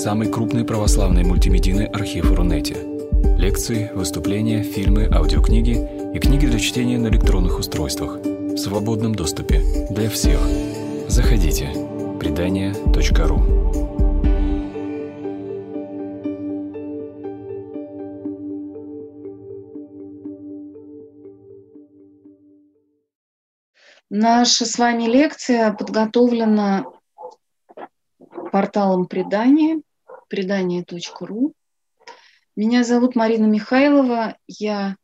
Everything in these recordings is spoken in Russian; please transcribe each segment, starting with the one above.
самый крупный православный мультимедийный архив Рунете. Лекции, выступления, фильмы, аудиокниги и книги для чтения на электронных устройствах в свободном доступе для всех. Заходите. Предания.ру Наша с вами лекция подготовлена порталом предания, предание.ру. Меня зовут Марина Михайлова, я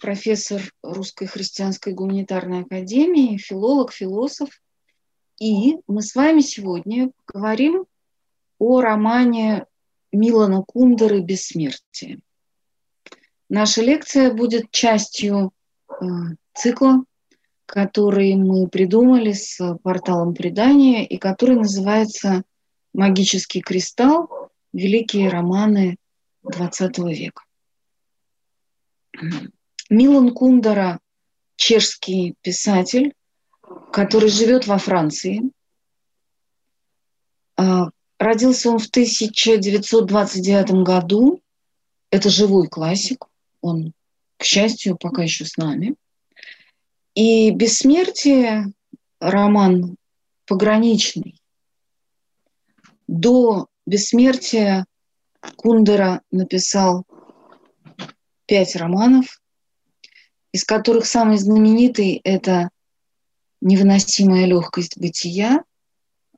профессор Русской христианской гуманитарной академии, филолог, философ. И мы с вами сегодня поговорим о романе Милана Кундеры «Бессмертие». Наша лекция будет частью э, цикла, который мы придумали с порталом предания и который называется «Магический кристалл. Великие романы XX века». Милан Кундера – чешский писатель, который живет во Франции. А, родился он в 1929 году. Это живой классик. Он, к счастью, пока еще с нами. И «Бессмертие» – роман пограничный. До «Бессмертия» Кундера написал пять романов, из которых самый знаменитый – это «Невыносимая легкость бытия»,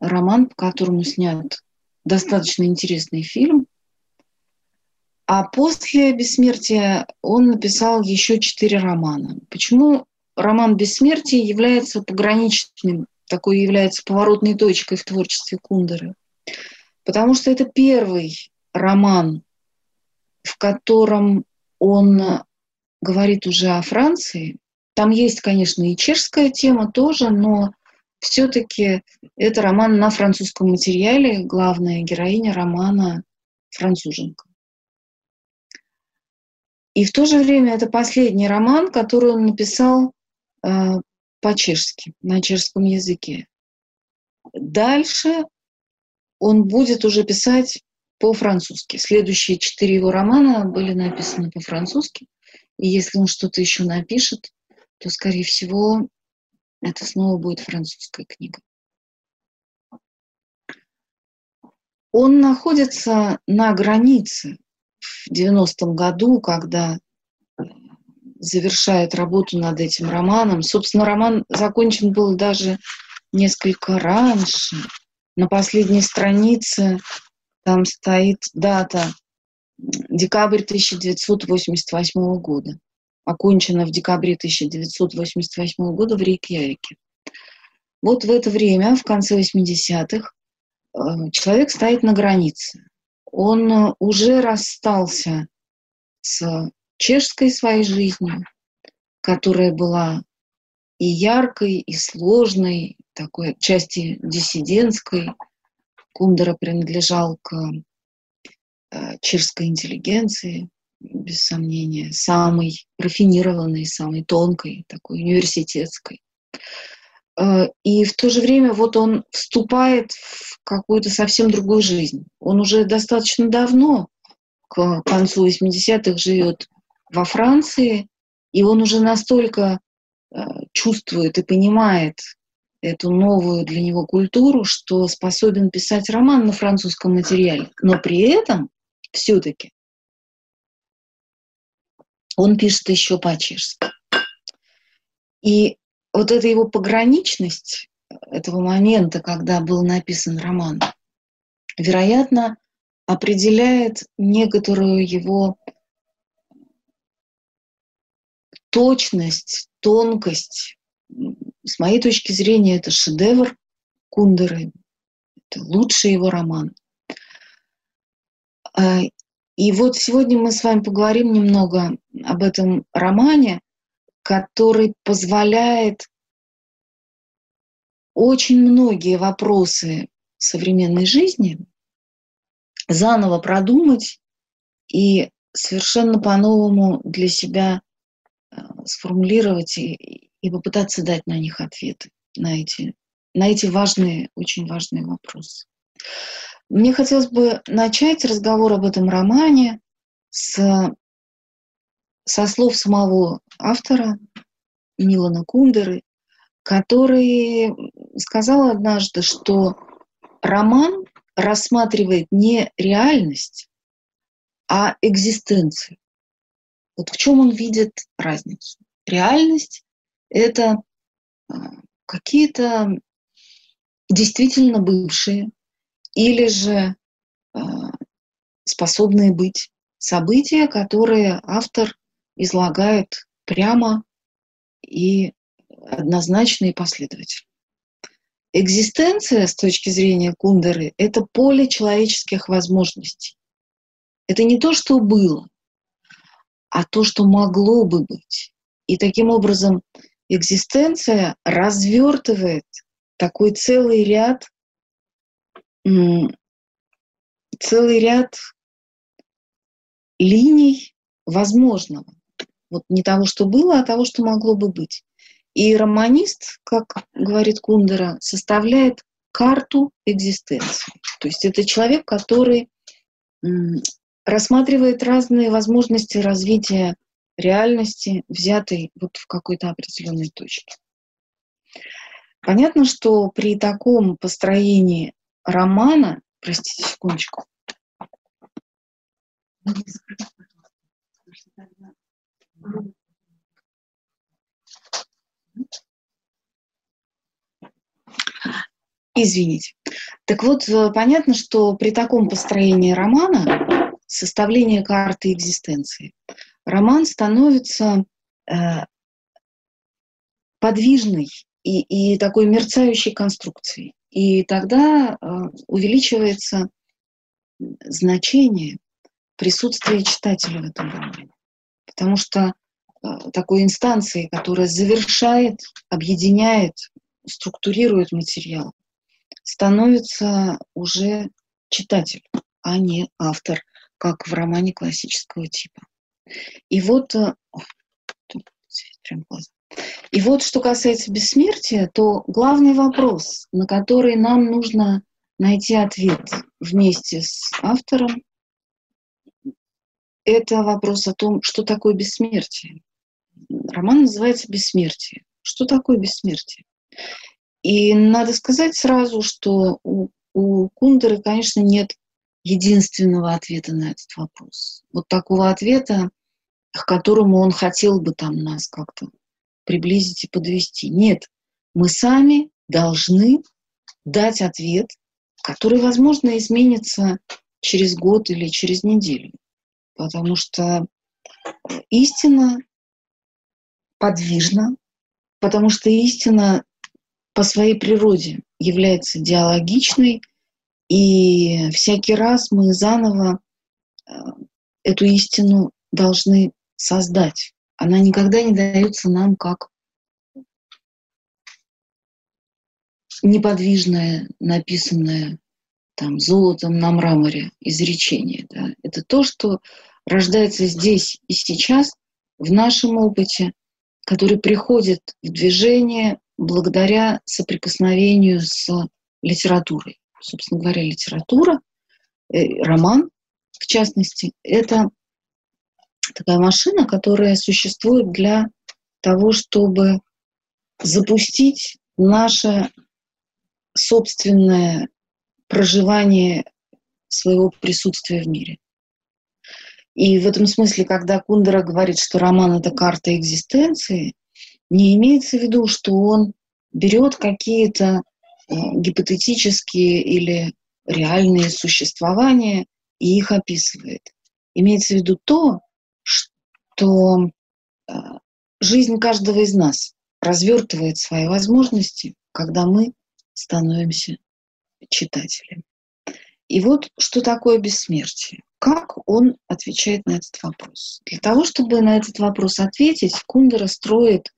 роман, по которому снят достаточно интересный фильм. А после «Бессмертия» он написал еще четыре романа. Почему роман «Бессмертие» является пограничным, такой является поворотной точкой в творчестве Кундеры? Потому что это первый роман, в котором он говорит уже о Франции. Там есть, конечно, и чешская тема тоже, но все-таки это роман на французском материале. Главная героиня романа француженка. И в то же время это последний роман, который он написал э, по-чешски, на чешском языке. Дальше он будет уже писать по-французски. Следующие четыре его романа были написаны по-французски. И если он что-то еще напишет, то, скорее всего, это снова будет французская книга. Он находится на границе в 90-м году, когда завершает работу над этим романом. Собственно, роман закончен был даже несколько раньше. На последней странице там стоит дата декабрь 1988 года. Окончена в декабре 1988 года в Рейкьявике. Вот в это время, в конце 80-х, э, человек стоит на границе. Он уже расстался с чешской своей жизнью, которая была и яркой, и сложной, такой отчасти диссидентской. Кундера принадлежал к э, чешской интеллигенции, без сомнения, самой рафинированной, самой тонкой, такой университетской. Э, и в то же время вот он вступает в какую-то совсем другую жизнь. Он уже достаточно давно, к концу 80-х, живет во Франции, и он уже настолько э, чувствует и понимает эту новую для него культуру, что способен писать роман на французском материале. Но при этом все-таки он пишет еще по-чешски. И вот эта его пограничность этого момента, когда был написан роман, вероятно, определяет некоторую его точность, тонкость. С моей точки зрения, это шедевр Кундеры. Это лучший его роман. А, и вот сегодня мы с вами поговорим немного об этом романе, который позволяет очень многие вопросы современной жизни заново продумать и совершенно по-новому для себя Э, сформулировать и, и попытаться дать на них ответы, на эти, на эти важные, очень важные вопросы. Мне хотелось бы начать разговор об этом романе с, со слов самого автора Милана Кундеры, который сказал однажды, что роман рассматривает не реальность, а экзистенцию. Вот в чем он видит разницу? Реальность – это а, какие-то действительно бывшие или же а, способные быть события, которые автор излагает прямо и однозначно и последовательно. Экзистенция с точки зрения Кундеры – это поле человеческих возможностей. Это не то, что было, а то, что могло бы быть. И таким образом экзистенция развертывает такой целый ряд, целый ряд линий возможного. Вот не того, что было, а того, что могло бы быть. И романист, как говорит Кундера, составляет карту экзистенции. То есть это человек, который рассматривает разные возможности развития реальности, взятой вот в какой-то определенной точке. Понятно, что при таком построении романа, простите секундочку, Извините. Так вот, э, понятно, что при таком построении романа, составление карты экзистенции, роман становится э, подвижной и, и такой мерцающей конструкцией. И тогда э, увеличивается значение присутствия читателя в этом романе. Потому что э, такой инстанцией, которая завершает, объединяет, структурирует материал, становится уже читатель, а не автор, как в романе классического типа. И вот, э, и вот что касается бессмертия, то главный вопрос, на который нам нужно найти ответ вместе с автором, это вопрос о том, что такое бессмертие. Роман называется «Бессмертие». Что такое бессмертие? И надо сказать сразу, что у, у Кундеры, конечно, нет единственного ответа на этот вопрос. Вот такого ответа, к которому он хотел бы там нас как-то приблизить и подвести. Нет, мы сами должны дать ответ, который, возможно, изменится через год или через неделю. Потому что истина подвижна, потому что истина по своей природе является диалогичной, и всякий раз мы заново э, эту истину должны создать. Она никогда не дается нам как неподвижное, написанное там золотом на мраморе изречение. Да? Это то, что рождается здесь и сейчас, в нашем опыте, который приходит в движение благодаря соприкосновению с литературой. Собственно говоря, литература, э, роман, в частности, это такая машина, которая существует для того, чтобы запустить наше собственное проживание своего присутствия в мире. И в этом смысле, когда Кундера говорит, что роман — это карта экзистенции — не имеется в виду, что он берет какие-то э, гипотетические или реальные существования и их описывает. Имеется в виду то, что э, жизнь каждого из нас развертывает свои возможности, когда мы становимся читателями. И вот что такое бессмертие. Как он отвечает на этот вопрос? Для того, чтобы на этот вопрос ответить, Кундера строит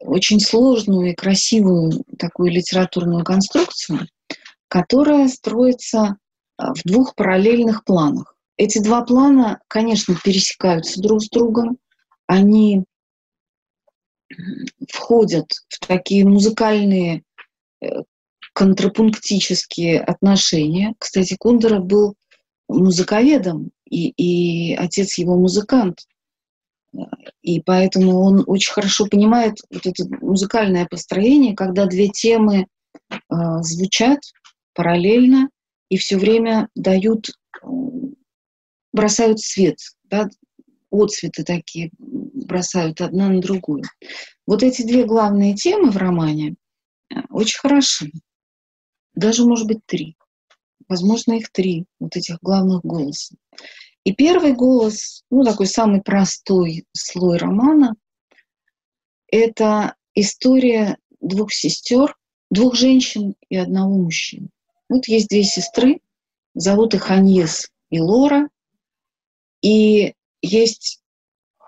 очень сложную и красивую такую литературную конструкцию, которая строится а, в двух параллельных планах. Эти два плана, конечно, пересекаются друг с другом, они входят в такие музыкальные э, контрапунктические отношения. Кстати, Кундера был музыковедом, и, и отец его музыкант. И поэтому он очень хорошо понимает вот это музыкальное построение, когда две темы э, звучат параллельно и все время дают, бросают свет, да, отцветы такие бросают одна на другую. Вот эти две главные темы в романе э, очень хороши. Даже, может быть, три. Возможно, их три, вот этих главных голосов. И первый голос, ну, такой самый простой слой романа, это история двух сестер, двух женщин и одного мужчины. Вот есть две сестры, зовут их Аньес и Лора, и есть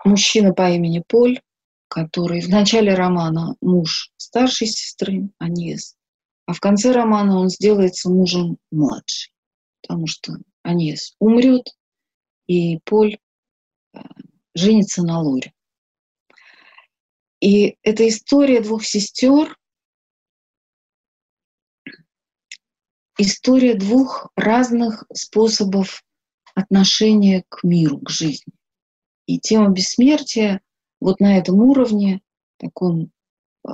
мужчина по имени Поль, который в начале романа муж старшей сестры Аньес, а в конце романа он сделается мужем младшей, потому что Аньес умрет, и Поль э, женится на Лоре. И эта история двух сестер, история двух разных способов отношения к миру, к жизни. И тема бессмертия вот на этом уровне, таком э,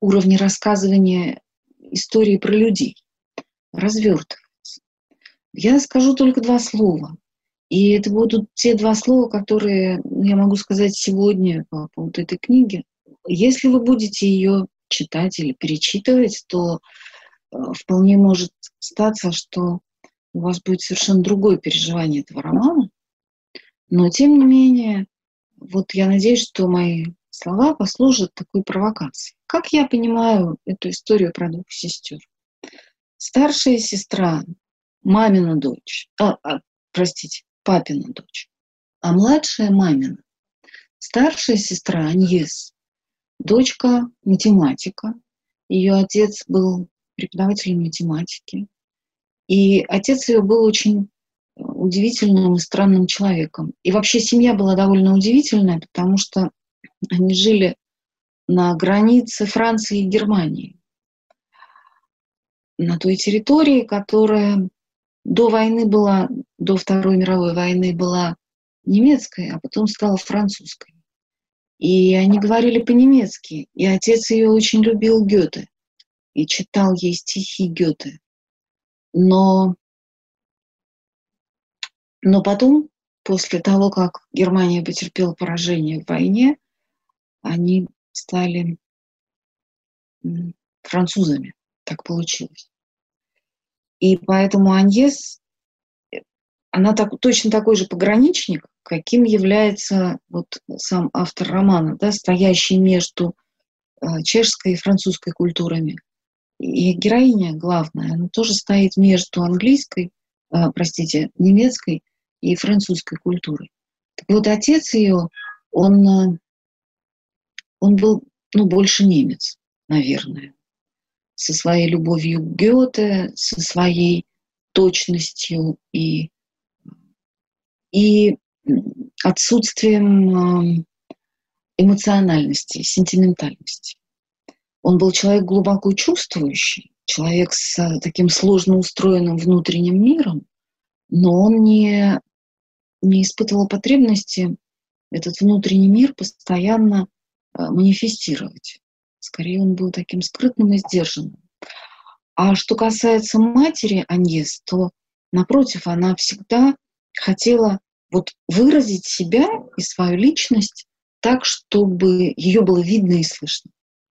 уровне рассказывания истории про людей, развертывается. Я скажу только два слова. И это будут те два слова, которые я могу сказать сегодня по поводу этой книги. Если вы будете ее читать или перечитывать, то э, вполне может статься, что у вас будет совершенно другое переживание этого романа. Но, тем не менее, вот я надеюсь, что мои слова послужат такой провокацией. Как я понимаю эту историю про двух сестер? Старшая сестра, мамина дочь, а, а, простите, папина дочь, а младшая мамина. Старшая сестра Аньес, дочка математика. Ее отец был преподавателем математики. И отец ее был очень удивительным и странным человеком. И вообще семья была довольно удивительная, потому что они жили на границе Франции и Германии, на той территории, которая до войны была, до Второй мировой войны была немецкой, а потом стала французской. И они говорили по-немецки, и отец ее очень любил Гёте и читал ей стихи Гёте. Но, но потом, после того, как Германия потерпела поражение в войне, они стали французами. Так получилось. И поэтому Аньес, она так, точно такой же пограничник, каким является вот сам автор романа, да, стоящий между э, чешской и французской культурами. И героиня главная, она тоже стоит между английской, э, простите, немецкой и французской культурой. Так вот, отец ее, он, э, он был, ну, больше немец, наверное со своей любовью к Гёте, со своей точностью и, и отсутствием эмоциональности, сентиментальности. Он был человек глубоко чувствующий, человек с таким сложно устроенным внутренним миром, но он не, не испытывал потребности этот внутренний мир постоянно манифестировать. Скорее, он был таким скрытным и сдержанным. А что касается матери Аньес, то, напротив, она всегда хотела вот выразить себя и свою личность так, чтобы ее было видно и слышно.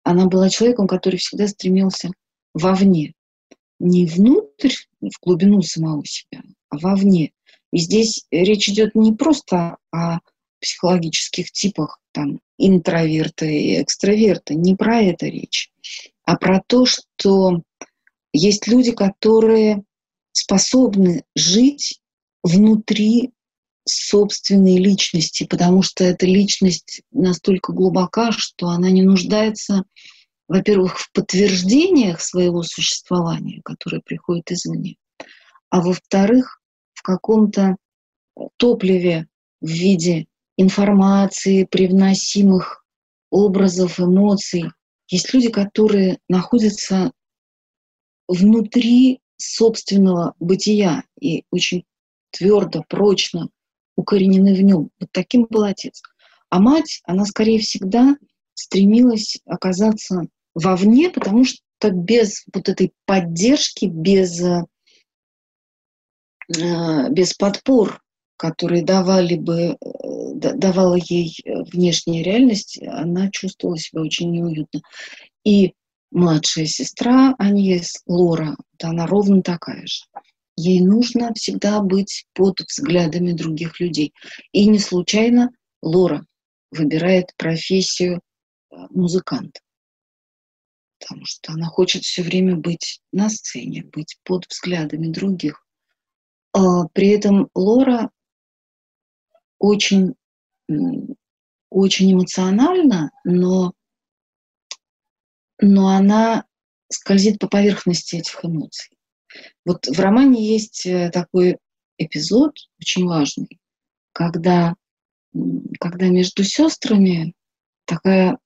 Она была человеком, который всегда стремился вовне. Не внутрь, в глубину самого себя, а вовне. И здесь речь идет не просто о психологических типах, там, интроверты и экстраверты. Не про это речь, а про то, что есть люди, которые способны жить внутри собственной личности, потому что эта личность настолько глубока, что она не нуждается, во-первых, в подтверждениях своего существования, которые приходят извне, а во-вторых, в каком-то топливе в виде информации, привносимых образов, эмоций. Есть люди, которые находятся внутри собственного бытия и очень твердо, прочно укоренены в нем. Вот таким был отец. А мать, она скорее всегда стремилась оказаться вовне, потому что без вот этой поддержки, без, э, без подпор, которые давали бы, э, давала ей внешняя реальность, она чувствовала себя очень неуютно. И младшая сестра Аньес, Лора, да, она ровно такая же. Ей нужно всегда быть под взглядами других людей. И не случайно Лора выбирает профессию э, музыканта. Потому что она хочет все время быть на сцене, быть под взглядами других. А при этом Лора очень, очень эмоциональна, но, но она скользит по поверхности этих эмоций. Вот в романе есть э, такой эпизод очень важный, когда, когда между сестрами такая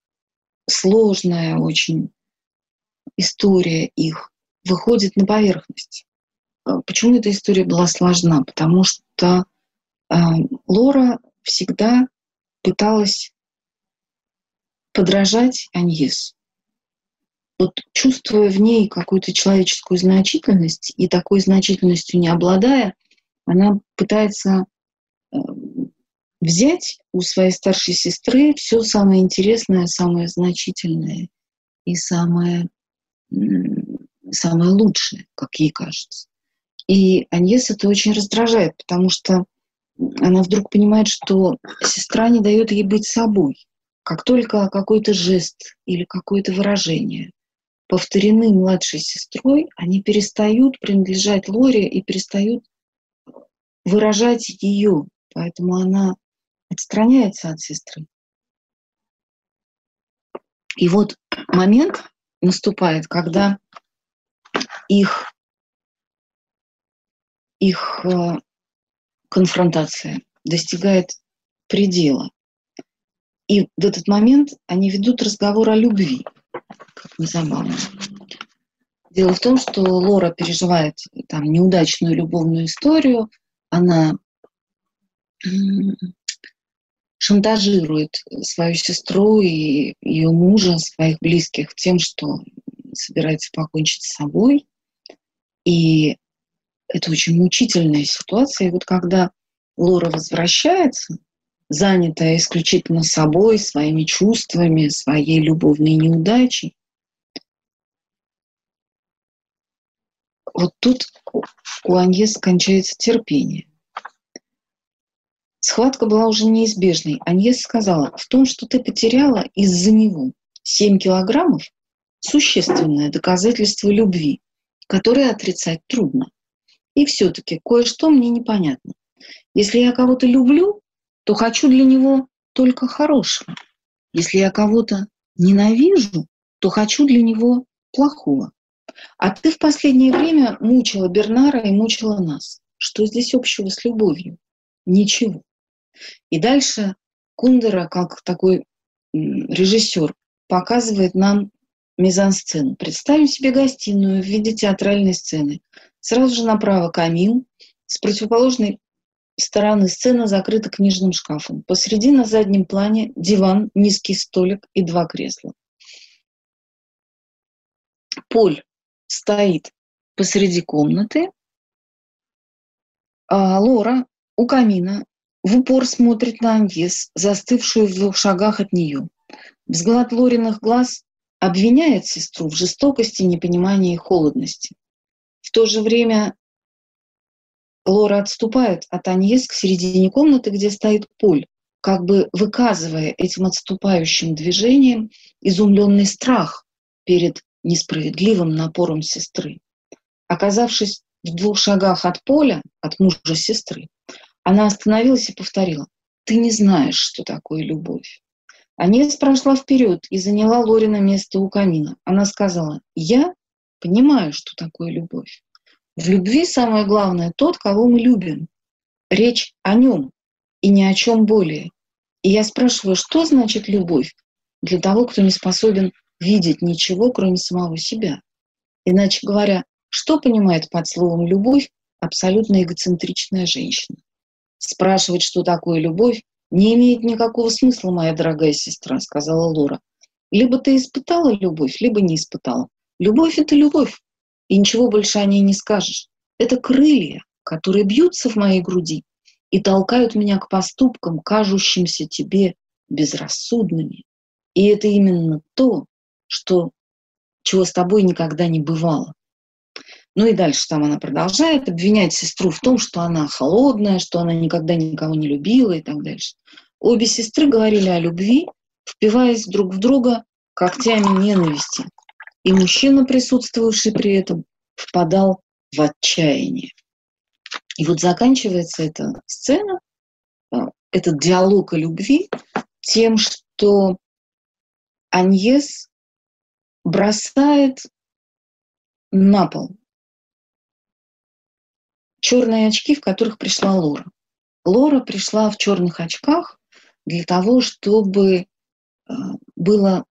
сложная очень история их выходит на поверхность. А почему эта история была сложна? Потому что э, Лора всегда пыталась подражать Аньес вот чувствуя в ней какую-то человеческую значительность и такой значительностью не обладая, она пытается э, взять у своей старшей сестры все самое интересное, самое значительное и самое, самое лучшее, как ей кажется. И Аньес это очень раздражает, потому что она вдруг понимает, что сестра не дает ей быть собой. Как только какой-то жест или какое-то выражение повторены младшей сестрой, они перестают принадлежать Лоре и перестают выражать ее. Поэтому она отстраняется от сестры. И вот момент наступает, когда их, их э, конфронтация достигает предела. И в этот момент они ведут разговор о любви как не забавно. Дело в том, что Лора переживает там неудачную любовную историю, она шантажирует свою сестру и ее мужа, своих близких тем, что собирается покончить с собой. И это очень мучительная ситуация. И вот когда Лора возвращается, занятая исключительно собой, своими чувствами, своей любовной неудачей, вот тут у Аньес кончается терпение. Схватка была уже неизбежной. Аньес сказала, в том, что ты потеряла из-за него 7 килограммов, существенное доказательство любви, которое отрицать трудно. И все-таки кое-что мне непонятно. Если я кого-то люблю, то хочу для него только хорошего. Если я кого-то ненавижу, то хочу для него плохого. А ты в последнее время мучила Бернара и мучила нас. Что здесь общего с любовью? Ничего. И дальше Кундера, как такой режиссер, показывает нам мизансцену. Представим себе гостиную в виде театральной сцены. Сразу же направо камин, с противоположной стороны сцена закрыта книжным шкафом. Посреди на заднем плане диван, низкий столик и два кресла. Поль стоит посреди комнаты, а Лора у камина в упор смотрит на Аньес, застывшую в двух шагах от нее. Взгляд Лориных глаз обвиняет сестру в жестокости, непонимании и холодности. В то же время Лора отступает от Аньес к середине комнаты, где стоит Поль, как бы выказывая этим отступающим движением изумленный страх перед несправедливым напором сестры. Оказавшись в двух шагах от поля, от мужа сестры, она остановилась и повторила, «Ты не знаешь, что такое любовь». Анис прошла вперед и заняла Лорина место у камина. Она сказала, «Я понимаю, что такое любовь. В любви самое главное тот, кого мы любим. Речь о нем и ни о чем более. И я спрашиваю, что значит любовь для того, кто не способен видеть ничего, кроме самого себя. Иначе говоря, что понимает под словом «любовь» абсолютно эгоцентричная женщина. Спрашивать, что такое любовь, не имеет никакого смысла, моя дорогая сестра, сказала Лора. Либо ты испытала любовь, либо не испытала. Любовь — это любовь, и ничего больше о ней не скажешь. Это крылья, которые бьются в моей груди и толкают меня к поступкам, кажущимся тебе безрассудными. И это именно то, что, чего с тобой никогда не бывало. Ну и дальше там она продолжает обвинять сестру в том, что она холодная, что она никогда никого не любила и так дальше. Обе сестры говорили о любви, впиваясь друг в друга когтями ненависти. И мужчина, присутствовавший при этом, впадал в отчаяние. И вот заканчивается эта сцена, а, этот диалог о любви, тем, что Аньес бросает на пол черные очки, в которых пришла Лора. Лора пришла в черных очках для того, чтобы а, было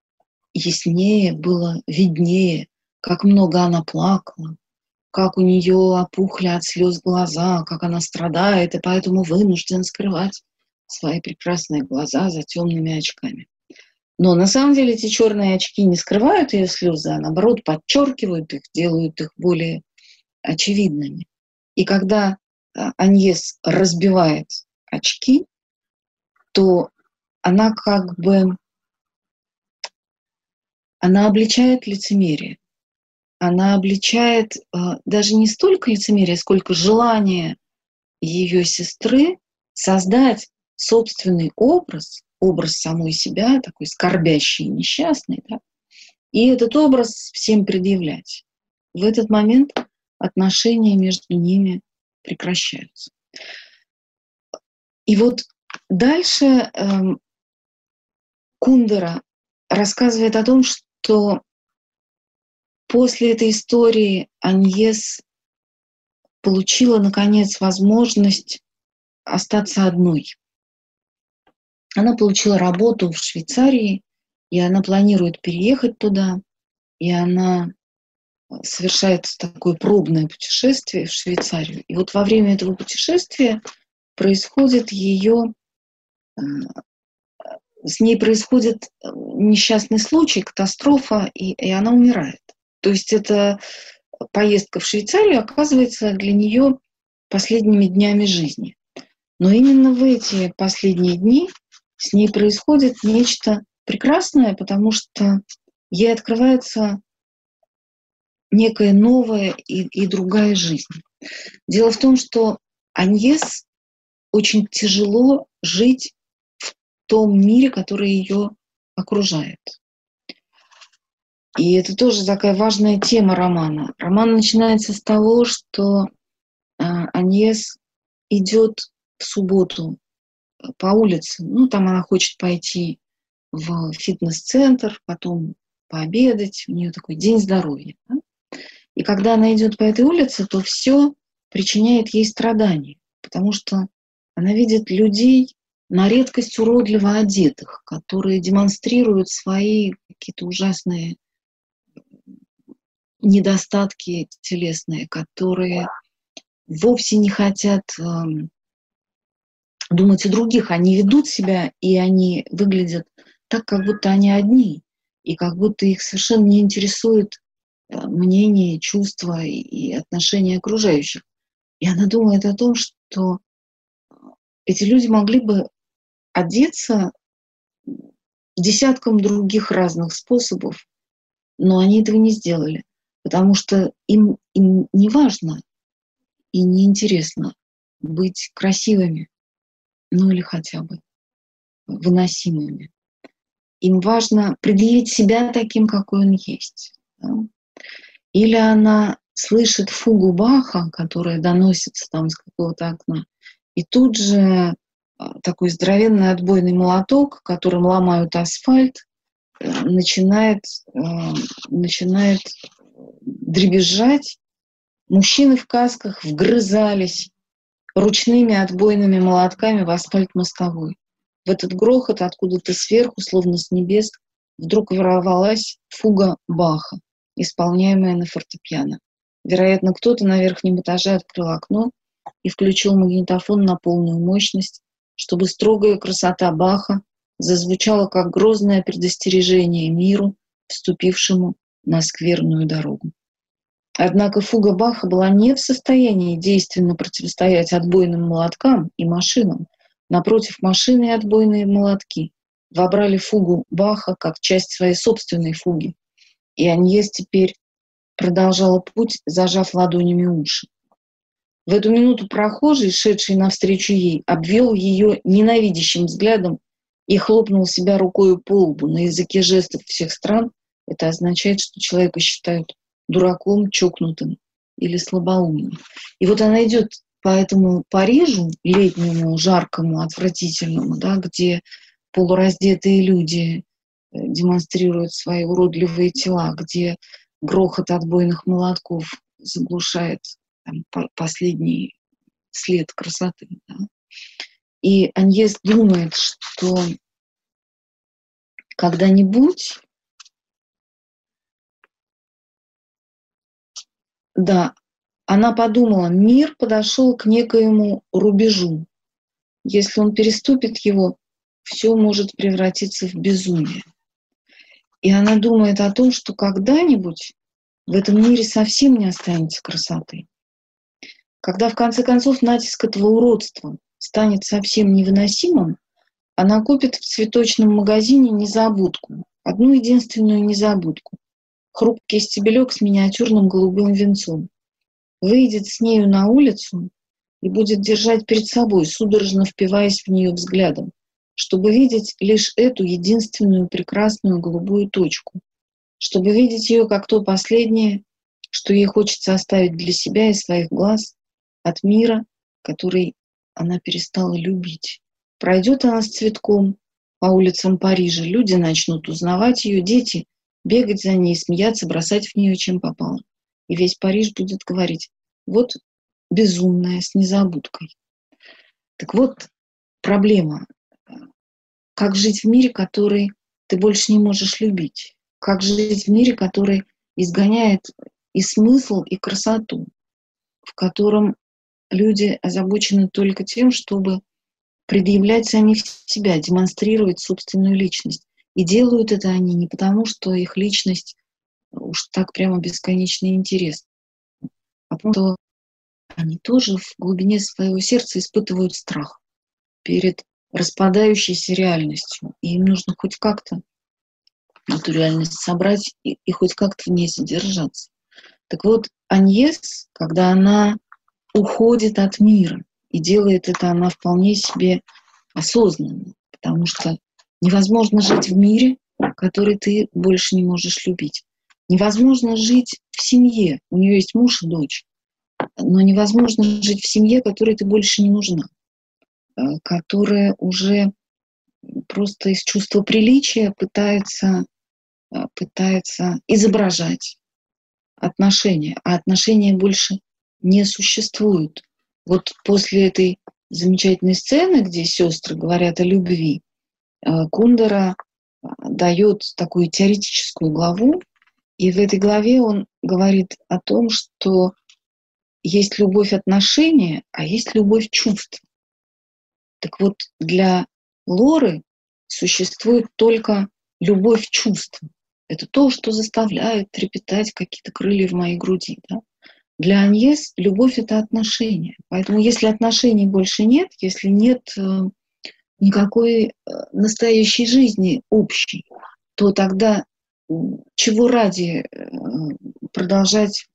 яснее, было виднее, как много она плакала, как у нее опухли от слез глаза, как она страдает, и поэтому вынуждена скрывать свои прекрасные глаза за темными очками. Но на самом деле эти черные очки не скрывают ее слезы, а наоборот подчеркивают их, делают их более очевидными. И когда а, Аньес разбивает очки, то она как бы она обличает лицемерие. Она обличает э, даже не столько лицемерие, сколько желание ее сестры создать собственный образ, образ самой себя, такой скорбящий и несчастный, да, и этот образ всем предъявлять. В этот момент отношения между ними прекращаются. И вот дальше э, Кундера рассказывает о том, что после этой истории Аньес получила, наконец, возможность остаться одной. Она получила работу в Швейцарии, и она планирует переехать туда, и она совершает такое пробное путешествие в Швейцарию. И вот во время этого путешествия происходит ее э, с ней происходит э, несчастный случай, катастрофа, и, и она умирает. То есть эта поездка в Швейцарию оказывается для нее последними днями жизни. Но именно в эти последние дни с ней происходит нечто прекрасное, потому что ей открывается некая новая и, и другая жизнь. Дело в том, что Аньес очень тяжело жить том мире, который ее окружает. И это тоже такая важная тема романа. Роман начинается с того, что Аньес идет в субботу по улице. Ну, там она хочет пойти в фитнес-центр, потом пообедать. У нее такой день здоровья. Да? И когда она идет по этой улице, то все причиняет ей страдания, потому что она видит людей, на редкость уродливо одетых, которые демонстрируют свои какие-то ужасные недостатки телесные, которые вовсе не хотят э, думать о других. Они ведут себя, и они выглядят так, как будто они одни, и как будто их совершенно не интересует э, мнение, чувства и отношения окружающих. И она думает о том, что эти люди могли бы одеться десятком других разных способов, но они этого не сделали, потому что им, им не важно и не интересно быть красивыми, ну или хотя бы выносимыми. Им важно предъявить себя таким, какой он есть. Да? Или она слышит фугу Баха, которая доносится там с какого-то окна, и тут же такой здоровенный отбойный молоток, которым ломают асфальт, э, начинает, э, начинает дребезжать. Мужчины в касках вгрызались ручными отбойными молотками в асфальт мостовой. В этот грохот откуда-то сверху, словно с небес, вдруг ворвалась фуга Баха, исполняемая на фортепиано. Вероятно, кто-то на верхнем этаже открыл окно и включил магнитофон на полную мощность, чтобы строгая красота Баха зазвучала как грозное предостережение миру, вступившему на скверную дорогу. Однако фуга Баха была не в состоянии действенно противостоять отбойным молоткам и машинам. Напротив, машины и отбойные молотки вобрали фугу Баха как часть своей собственной фуги. И Аньес теперь продолжала путь, зажав ладонями уши. В эту минуту прохожий, шедший навстречу ей, обвел ее ненавидящим взглядом и хлопнул себя рукой по лбу. На языке жестов всех стран это означает, что человека считают дураком, чокнутым или слабоумным. И вот она идет по этому Парижу, летнему, жаркому, отвратительному, да, где полураздетые люди э, демонстрируют свои уродливые тела, где грохот отбойных молотков заглушает там, последний след красоты. Да. И Аньес думает, что когда-нибудь, да, она подумала, мир подошел к некоему рубежу. Если он переступит его, все может превратиться в безумие. И она думает о том, что когда-нибудь в этом мире совсем не останется красоты. Когда в конце концов натиск этого уродства станет совсем невыносимым, она купит в цветочном магазине незабудку, одну единственную незабудку, хрупкий стебелек с миниатюрным голубым венцом. Выйдет с нею на улицу и будет держать перед собой, судорожно впиваясь в нее взглядом, чтобы видеть лишь эту единственную прекрасную голубую точку, чтобы видеть ее как то последнее, что ей хочется оставить для себя и своих глаз от мира, который она перестала любить. Пройдет она с цветком по улицам Парижа, люди начнут узнавать ее, дети бегать за ней, смеяться, бросать в нее чем попало. И весь Париж будет говорить, вот безумная, с незабудкой. Так вот, проблема. Как жить в мире, который ты больше не можешь любить? Как жить в мире, который изгоняет и смысл, и красоту, в котором люди озабочены только тем, чтобы предъявлять самих себя, демонстрировать собственную личность. И делают это они не потому, что их личность уж так прямо бесконечно интересна, а потому что они тоже в глубине своего сердца испытывают страх перед распадающейся реальностью. И им нужно хоть как-то эту реальность собрать и, и хоть как-то в ней содержаться. Так вот, Аньес, когда она уходит от мира. И делает это она вполне себе осознанно, потому что невозможно жить в мире, который ты больше не можешь любить. Невозможно жить в семье, у нее есть муж и дочь, но невозможно жить в семье, которой ты больше не нужна, э, которая уже просто из чувства приличия пытается, э, пытается изображать отношения, а отношения больше не существует. Вот после этой замечательной сцены, где сестры говорят о любви, э, Кундера э, дает такую теоретическую главу, и в этой главе он говорит о том, что есть любовь отношения, а есть любовь чувств. Так вот, для Лоры существует только любовь чувств. Это то, что заставляет трепетать какие-то крылья в моей груди. Да? Для Аньес любовь — это отношения. Поэтому если отношений больше нет, если нет э, никакой э, настоящей жизни общей, то тогда чего ради э, продолжать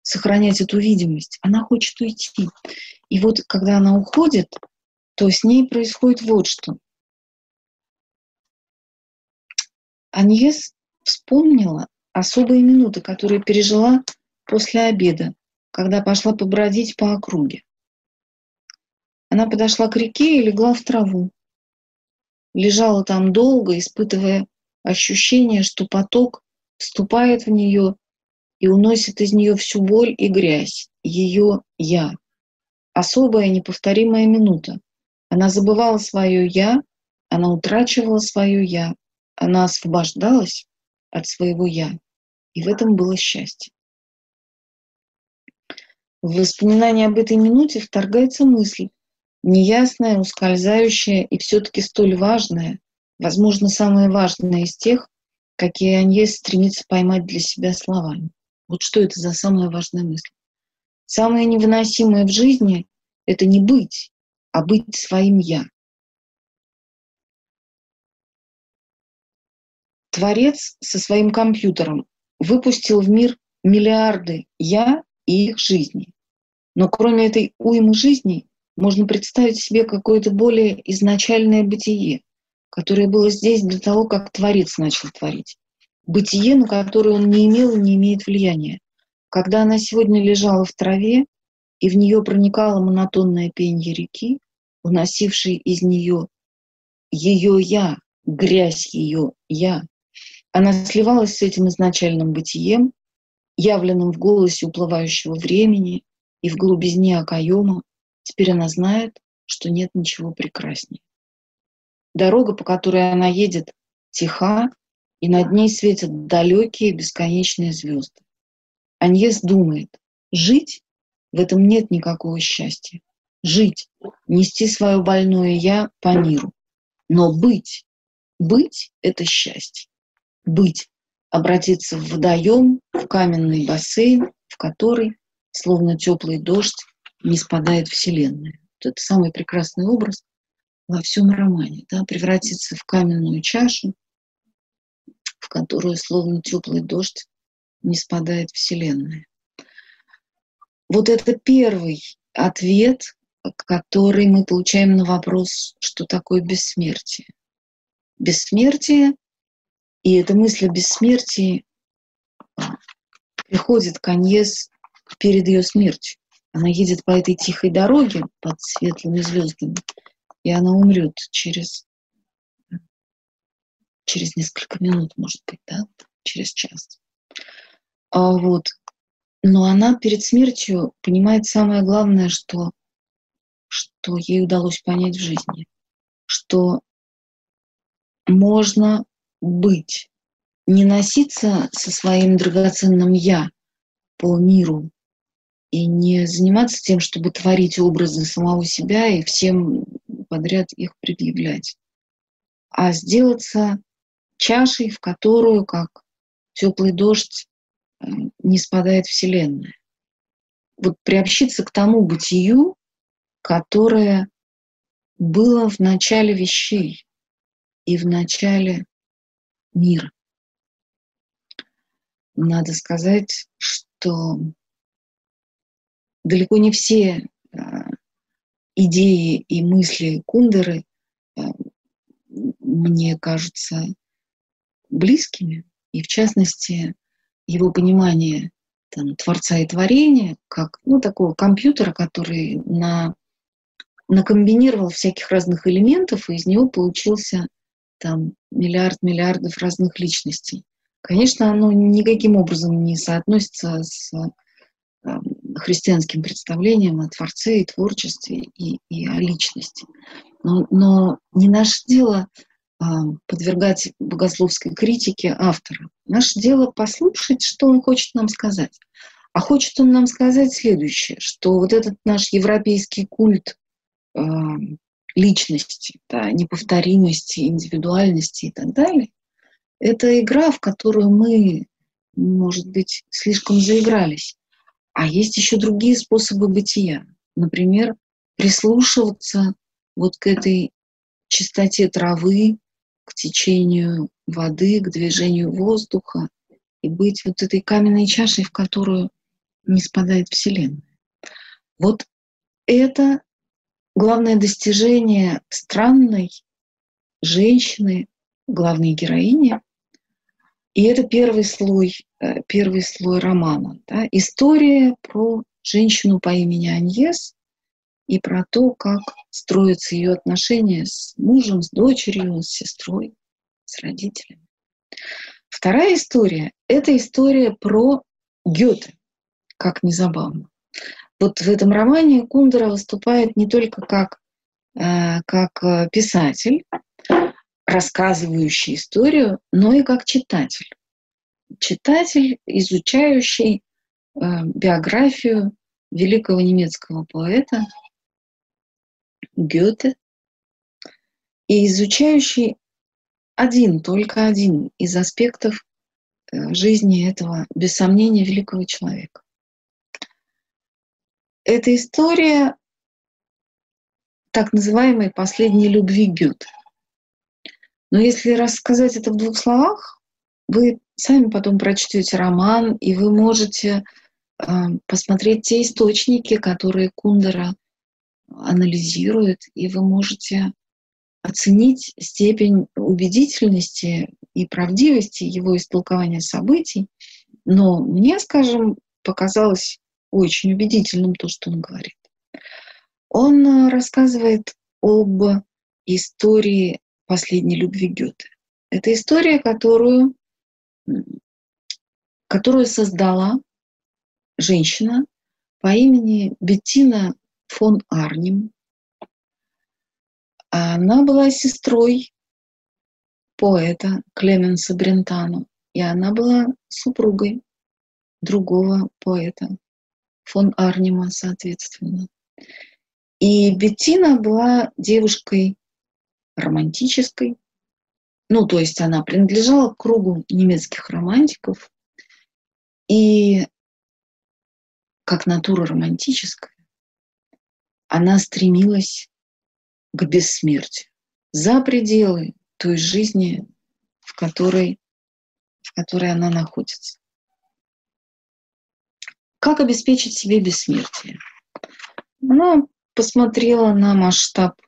сохранять эту видимость? Она хочет уйти. И вот когда она уходит, то с ней происходит вот что. Аньес вспомнила особые минуты, которые пережила после обеда, когда пошла побродить по округе. Она подошла к реке и легла в траву. Лежала там долго, испытывая ощущение, что поток вступает в нее и уносит из нее всю боль и грязь, ее «я». Особая неповторимая минута. Она забывала свое «я», она утрачивала свое «я», она освобождалась от своего «я». И в этом было счастье. В воспоминания об этой минуте вторгается мысль, неясная, ускользающая и все-таки столь важная, возможно, самая важная из тех, какие Аньес стремится поймать для себя словами. Вот что это за самая важная мысль? Самое невыносимое в жизни — это не быть, а быть своим «я». Творец со своим компьютером выпустил в мир миллиарды «я» и их жизни. Но кроме этой уймы жизней можно представить себе какое-то более изначальное бытие, которое было здесь до того, как Творец начал творить. Бытие, на которое он не имел и не имеет влияния. Когда она сегодня лежала в траве, и в нее проникало монотонное пение реки, уносившей из нее ее «я», грязь ее «я», она сливалась с этим изначальным бытием, явленным в голосе уплывающего времени и в глубизне окоема, теперь она знает, что нет ничего прекраснее. Дорога, по которой она едет, тиха, и над ней светят далекие бесконечные звезды. Аньес думает, жить в этом нет никакого счастья. Жить, нести свое больное «я» по миру. Но быть, быть — это счастье. Быть, обратиться в водоем, в каменный бассейн, в который, словно теплый дождь, не спадает Вселенная. Вот это самый прекрасный образ во всем романе. Да? Превратиться в каменную чашу, в которую, словно теплый дождь, не спадает Вселенная. Вот это первый ответ, который мы получаем на вопрос, что такое бессмертие. Бессмертие, и эта мысль о бессмертии приходит к Аньес перед ее смертью. Она едет по этой тихой дороге под светлыми звездами, и она умрет через, через несколько минут, может быть, да, через час. А вот. Но она перед смертью понимает самое главное, что, что ей удалось понять в жизни, что можно быть, не носиться со своим драгоценным «я» по миру, и не заниматься тем, чтобы творить образы самого себя и всем подряд их предъявлять, а сделаться чашей, в которую, как теплый дождь, э, не спадает Вселенная. Вот приобщиться к тому бытию, которое было в начале вещей и в начале мира. Надо сказать, что далеко не все а, идеи и мысли Кундеры а, мне кажутся близкими, и в частности его понимание там, творца и творения, как ну, такого компьютера, который на, накомбинировал всяких разных элементов, и из него получился там миллиард миллиардов разных личностей. Конечно, оно никаким образом не соотносится с христианским представлениям о Творце и творчестве и, и о личности. Но, но не наше дело а, подвергать богословской критике автора. Наше дело послушать, что он хочет нам сказать. А хочет он нам сказать следующее, что вот этот наш европейский культ э, личности, да, неповторимости, индивидуальности и так далее, это игра, в которую мы, может быть, слишком заигрались. А есть еще другие способы бытия. Например, прислушиваться вот к этой чистоте травы, к течению воды, к движению воздуха и быть вот этой каменной чашей, в которую не спадает Вселенная. Вот это главное достижение странной женщины, главной героини, и это первый слой, первый слой романа. Да? История про женщину по имени Аньес и про то, как строятся ее отношения с мужем, с дочерью, с сестрой, с родителями. Вторая история — это история про Гёте, как незабавно. Вот в этом романе Кундера выступает не только как, э, как э, писатель, рассказывающий историю, но и как читатель. Читатель, изучающий э, биографию великого немецкого поэта Гёте и изучающий один, только один из аспектов э, жизни этого, без сомнения, великого человека. Это история так называемой последней любви Гёте. Но если рассказать это в двух словах, вы сами потом прочтете роман, и вы можете э, посмотреть те источники, которые Кундера анализирует, и вы можете оценить степень убедительности и правдивости его истолкования событий. Но мне, скажем, показалось очень убедительным то, что он говорит. Он э, рассказывает об истории последней любви Гёте. Это история, которую, которую создала женщина по имени Беттина фон Арнем. Она была сестрой поэта Клеменса Брентано, и она была супругой другого поэта, фон Арнима, соответственно. И Беттина была девушкой романтической, ну, то есть она принадлежала к кругу немецких романтиков, и как натура романтическая, она стремилась к бессмертию, за пределы той жизни, в которой, в которой она находится. Как обеспечить себе бессмертие? Она посмотрела на масштаб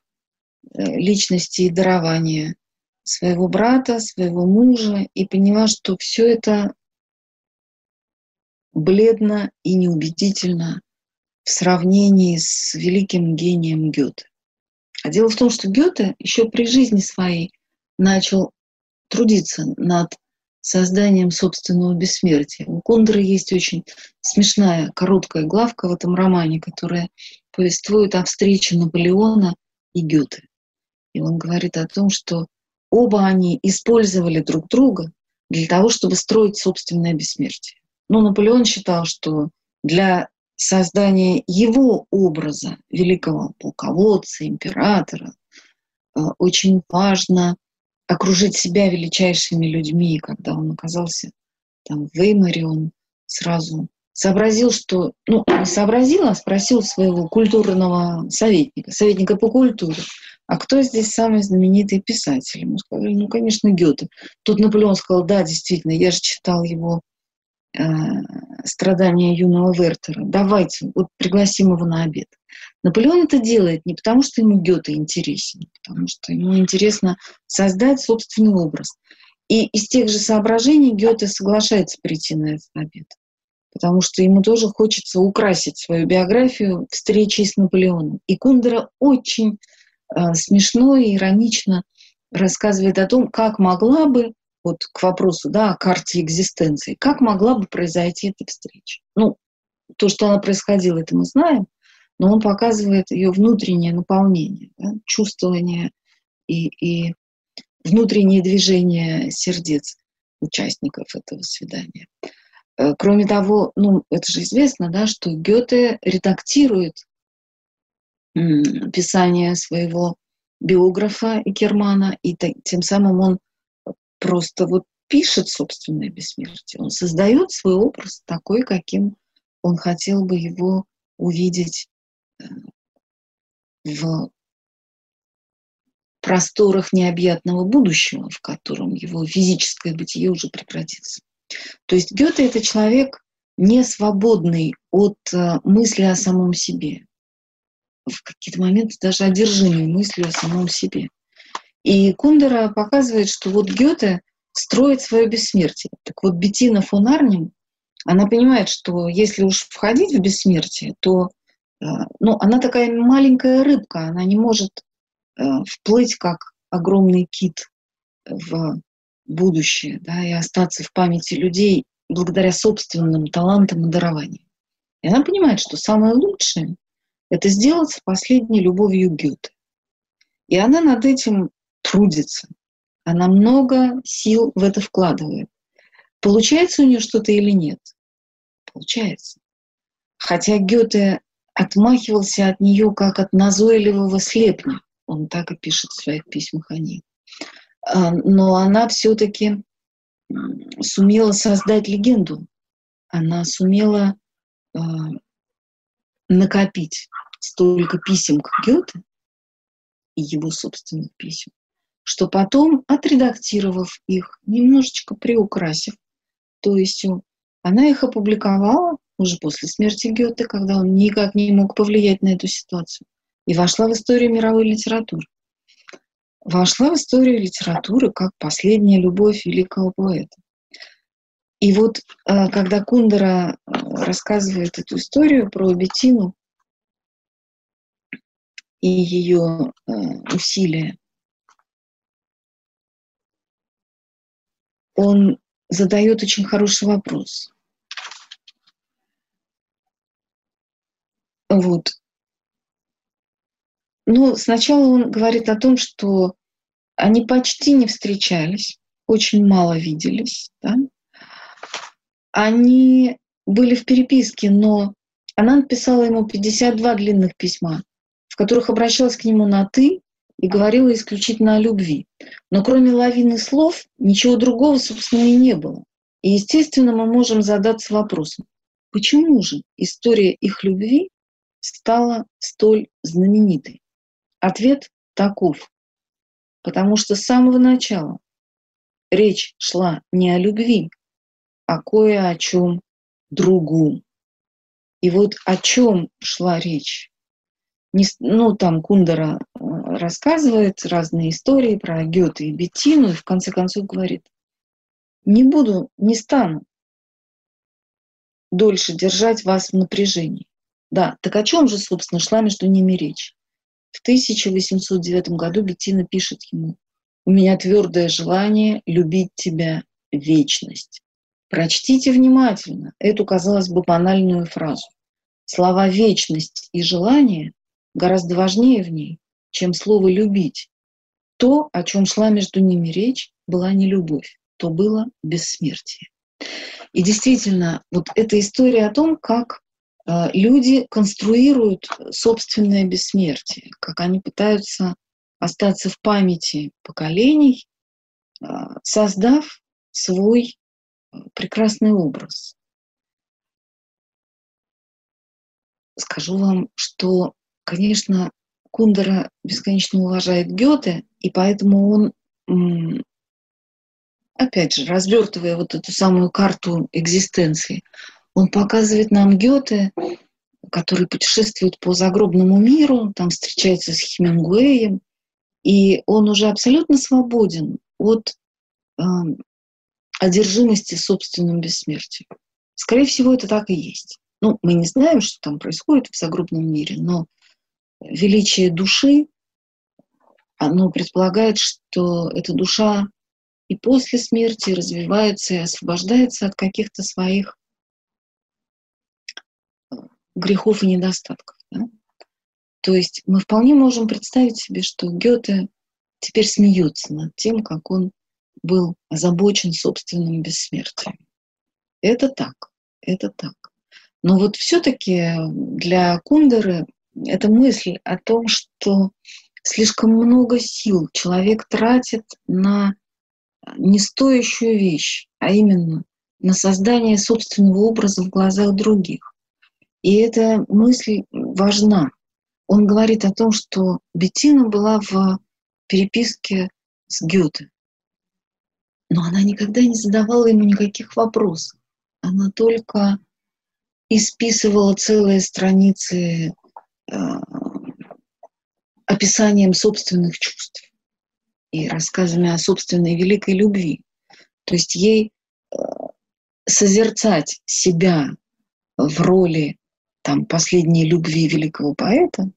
э, личности и дарования своего брата, своего мужа и поняла, что все это бледно и неубедительно в сравнении с великим гением Гёте. А дело в том, что Гёте еще при жизни своей начал трудиться над созданием собственного бессмертия. У Кондора есть очень смешная короткая главка в этом романе, которая повествует о встрече Наполеона и Гёте. И он говорит о том, что оба они использовали друг друга для того, чтобы строить собственное бессмертие. Но Наполеон считал, что для создание его образа великого полководца, императора. Э, очень важно окружить себя величайшими людьми. Когда он оказался там в Веймаре, он сразу сообразил, что, ну, не сообразил, а спросил своего культурного советника, советника по культуре, а кто здесь самый знаменитый писатель? Ему сказали, ну, конечно, Гёте. Тут Наполеон сказал, да, действительно, я же читал его Э, страдания юного Вертера. Давайте, вот пригласим его на обед. Наполеон это делает не потому, что ему Гёте интересен, а потому что ему интересно создать собственный образ. И из тех же соображений Гёте соглашается прийти на этот обед. Потому что ему тоже хочется украсить свою биографию встречей с Наполеоном. И Кундера очень смешно и иронично рассказывает о том, как могла бы вот к вопросу, да, о карте экзистенции, как могла бы произойти эта встреча? Ну, то, что она происходила, это мы знаем, но он показывает ее внутреннее наполнение, да, чувствование и, и внутреннее движение сердец участников этого свидания. Э, кроме того, ну, это же известно, да, что Гёте редактирует писание своего биографа Германа, и тем самым он просто вот пишет собственное бессмертие. Он создает свой образ такой, каким он хотел бы его увидеть э, в просторах необъятного будущего, в котором его физическое бытие уже прекратится. То есть Гёте — это человек не свободный от э, мысли о самом себе. В какие-то моменты даже одержимый мыслью о самом себе. И Кундера показывает, что вот Гёте строит свое бессмертие. Так вот, Беттина фон Арнем, она понимает, что если уж входить в бессмертие, то э, ну, она такая маленькая рыбка, она не может э, вплыть как огромный кит в будущее да, и остаться в памяти людей благодаря собственным талантам и дарованиям. И она понимает, что самое лучшее — это сделаться последней любовью Гёте. И она над этим трудится. Она много сил в это вкладывает. Получается у нее что-то или нет? Получается. хотя Гёте отмахивался от нее как от назойливого слепня. Он так и пишет в своих письмах о ней. А, но она все-таки сумела создать легенду. Она сумела э, накопить столько писем к Гёте и его собственных писем, что потом, отредактировав их, немножечко приукрасив, то есть она их опубликовала уже после смерти Гёте, когда он никак не мог повлиять на эту ситуацию, и вошла в историю мировой литературы. Вошла в историю литературы как последняя любовь великого поэта. И вот э, когда Кундера э, рассказывает эту историю про Бетину и ее э, усилия, он задает очень хороший вопрос. Вот. Ну, сначала он говорит о том, что они почти не встречались, очень мало виделись, да? Они были в переписке, но она написала ему 52 длинных письма, которых обращалась к нему на «ты» и говорила исключительно о любви. Но кроме лавины слов ничего другого, собственно, и не было. И, естественно, мы можем задаться вопросом, почему же история их любви стала столь знаменитой? Ответ таков. Потому что с самого начала речь шла не о любви, а кое о чем другом. И вот о чем шла речь. Не, ну, там Кундера э, рассказывает разные истории про Гёте и Беттину, и в конце концов говорит, не буду, не стану дольше держать вас в напряжении. Да, так о чем же, собственно, шла между ними речь? В 1809 году Беттина пишет ему, «У меня твердое желание любить тебя вечность». Прочтите внимательно эту, казалось бы, банальную фразу. Слова «вечность» и «желание» гораздо важнее в ней, чем слово «любить». То, о чем шла между ними речь, была не любовь, то было бессмертие. И действительно, вот эта история о том, как э, люди конструируют собственное бессмертие, как они пытаются остаться в памяти поколений, э, создав свой прекрасный образ. Скажу вам, что, конечно, Кундера бесконечно уважает Гёте, и поэтому он, опять же, развертывая вот эту самую карту экзистенции, он показывает нам Гёте, который путешествует по загробному миру, там встречается с Хемингуэем, и он уже абсолютно свободен от одержимости собственным бессмертием. Скорее всего, это так и есть. Ну, мы не знаем, что там происходит в загробном мире, но величие души, оно предполагает, что эта душа и после смерти развивается и освобождается от каких-то своих э, грехов и недостатков. Да? То есть мы вполне можем представить себе, что Гёте теперь смеется над тем, как он был озабочен собственным бессмертием. Это так, это так. Но вот все-таки для Кундеры эта мысль о том, что слишком много сил человек тратит на нестоящую вещь, а именно на создание собственного образа в глазах других. И эта мысль важна. Он говорит о том, что Беттина была в переписке с Гёте но она никогда не задавала ему никаких вопросов. Она только исписывала целые страницы описанием собственных чувств и рассказами о собственной великой любви. То есть ей э, созерцать себя в роли там, последней любви великого поэта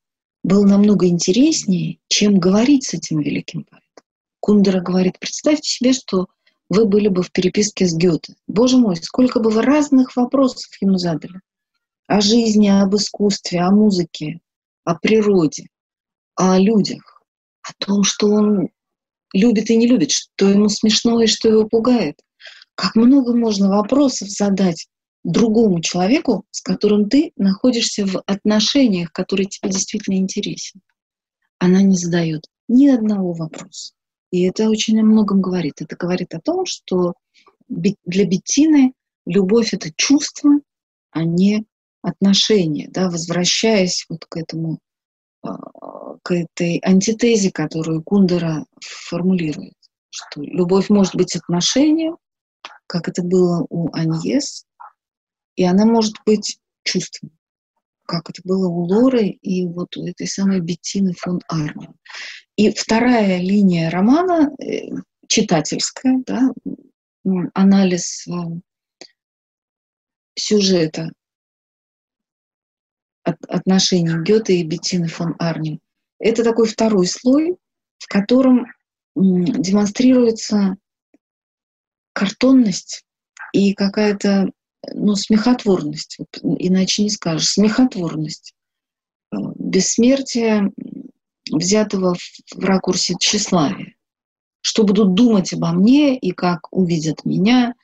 было намного интереснее, чем говорить с этим великим поэтом. Кундера говорит, представьте себе, что вы были бы в переписке с Гёте. Боже мой, сколько бы вы разных вопросов ему задали. О жизни, об искусстве, о музыке, о природе, о людях, о том, что он любит и не любит, что ему смешно и что его пугает. Как много можно вопросов задать другому человеку, с которым ты находишься в отношениях, которые тебе действительно интересен. Она не задает ни одного вопроса. И это очень о многом говорит. Это говорит о том, что для Беттины любовь — это чувство, а не отношения. Да? Возвращаясь вот к этому, а, к этой антитезе, которую Кундера формулирует, что любовь может быть отношением, как это было у Аньес, и она может быть чувством, как это было у Лоры и вот у этой самой Беттины фон Арнем. И вторая линия романа, э, читательская, да, анализ э, сюжета отношений Гёте и Беттины фон Арнем. Это такой второй слой, в котором демонстрируется картонность и какая-то ну, смехотворность, иначе не скажешь, смехотворность, э, бессмертие, взятого в ракурсе тщеславия. Что будут думать обо мне и как увидят меня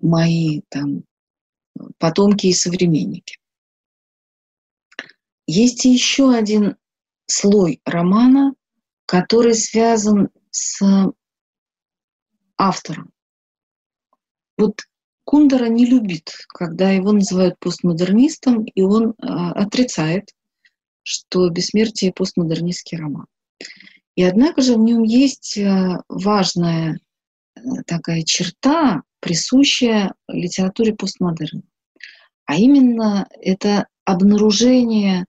мои там, потомки и современники. Есть еще один слой романа, который связан с автором. Вот Кундера не любит, когда его называют постмодернистом, и он э, отрицает, что «Бессмертие» — постмодернистский роман. И однако же в нем есть э, важная э, такая черта, присущая литературе постмодерна. А именно это обнаружение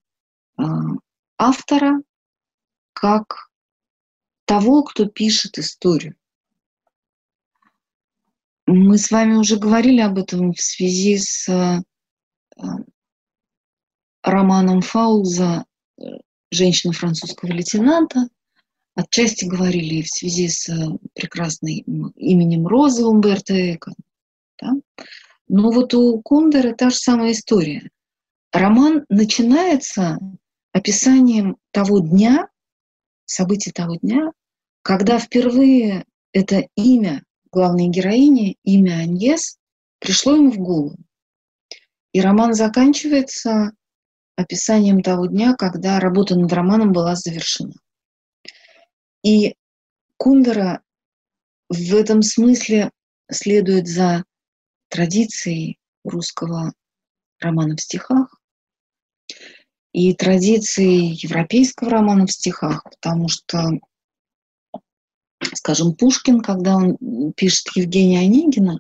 автора как того, кто пишет историю. Мы с вами уже говорили об этом в связи с э, романом Фауза э, «Женщина французского лейтенанта». Отчасти говорили в связи с э, прекрасным именем Розы Умберто Эко. Да? Но вот у Кундера та же самая история. Роман начинается описанием того дня, событий того дня, когда впервые это имя главной героини, имя Аньес, пришло ему в голову. И роман заканчивается описанием того дня, когда работа над романом была завершена. И Кундера в этом смысле следует за традицией русского романа в стихах и традицией европейского романа в стихах, потому что скажем, Пушкин, когда он пишет Евгения Онегина,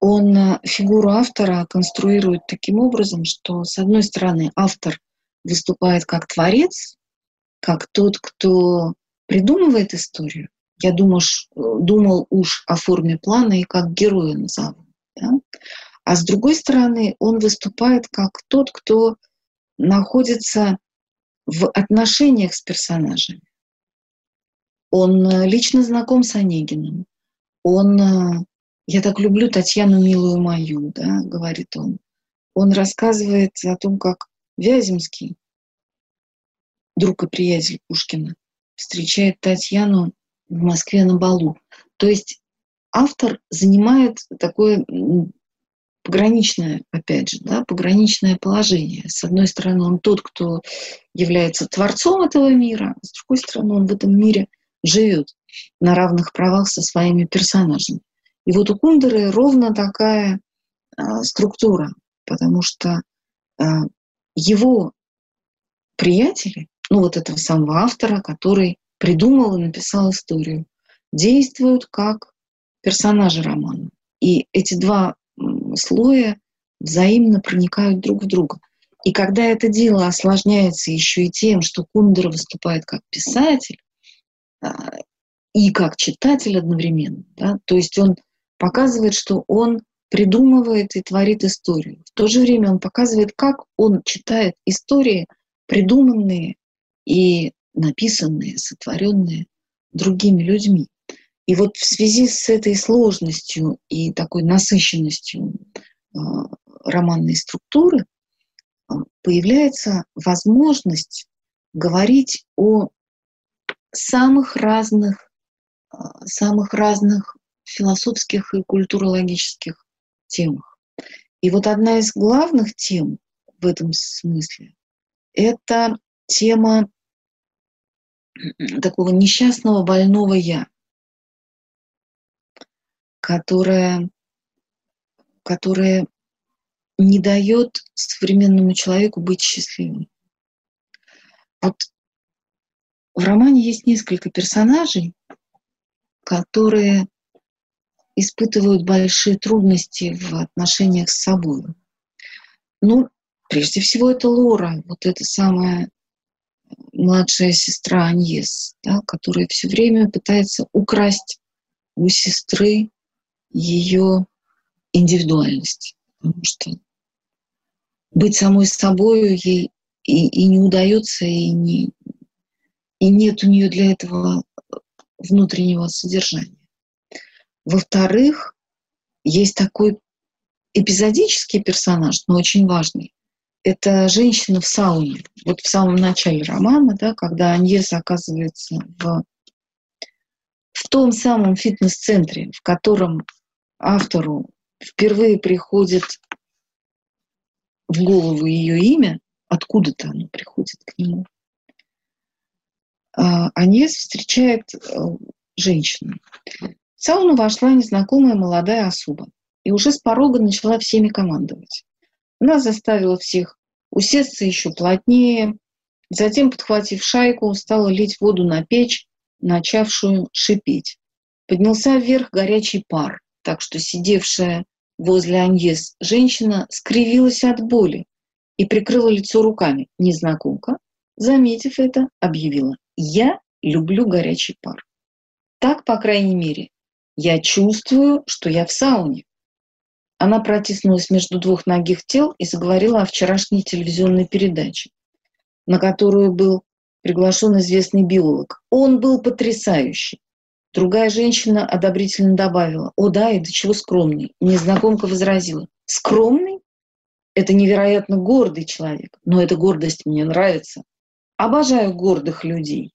он э, фигуру автора конструирует таким образом, что, с одной стороны, автор выступает как творец, как тот, кто придумывает историю. Я думал, думал уж о форме плана и как героя назову. Да? А с другой стороны, он выступает как тот, кто находится в отношениях с персонажами. Он э, лично знаком с Онегиным. Он, э, я так люблю Татьяну, милую мою, да, говорит он. Он рассказывает о том, как Вяземский, друг и приятель Пушкина, встречает Татьяну в Москве на балу. То есть автор занимает такое пограничное, опять же, да, пограничное положение. С одной стороны, он тот, кто является творцом этого мира, с другой стороны, он в этом мире живет на равных правах со своими персонажами. И вот у Кундеры ровно такая э, структура, потому что э, его приятели, ну вот этого самого автора, который придумал и написал историю, действуют как персонажи романа. И эти два слоя взаимно проникают друг в друга. И когда это дело осложняется еще и тем, что Кундера выступает как писатель, а, и как читатель одновременно. Да? То есть он показывает, что он придумывает и творит историю. В то же время он показывает, как он читает истории, придуманные и написанные, сотворенные другими людьми. И вот в связи с этой сложностью и такой насыщенностью э, романной структуры э, появляется возможность говорить о самых разных, а, самых разных философских и культурологических темах. И вот одна из главных тем в этом смысле – это тема такого несчастного больного «я», которая, которая не дает современному человеку быть счастливым. Вот в романе есть несколько персонажей, которые испытывают большие трудности в отношениях с собой. Ну, прежде всего, это Лора, вот эта самая младшая сестра Аньес, да, которая все время пытается украсть у сестры ее индивидуальность. Потому что быть самой собой ей и, и не удается, и, не, и нет у нее для этого внутреннего содержания. Во-вторых, есть такой эпизодический персонаж, но очень важный. Это женщина в сауне. Вот в самом начале романа, да, когда Аньес оказывается в, в том самом фитнес-центре, в котором автору впервые приходит в голову ее имя, откуда-то оно приходит к нему. Аньес встречает э, женщину. В сауну вошла незнакомая молодая особа и уже с порога начала всеми командовать. Она заставила всех усесться еще плотнее, затем, подхватив шайку, стала лить воду на печь, начавшую шипеть. Поднялся вверх горячий пар, так что сидевшая возле Аньес женщина скривилась от боли и прикрыла лицо руками. Незнакомка, заметив это, объявила «Я люблю горячий пар». Так, по крайней мере, я чувствую, что я в сауне. Она протиснулась между двух ногих тел и заговорила о вчерашней телевизионной передаче, на которую был приглашен известный биолог. Он был потрясающий. Другая женщина одобрительно добавила, «О да, и до чего скромный». Незнакомка возразила, «Скромный? Это невероятно гордый человек, но эта гордость мне нравится. Обожаю гордых людей».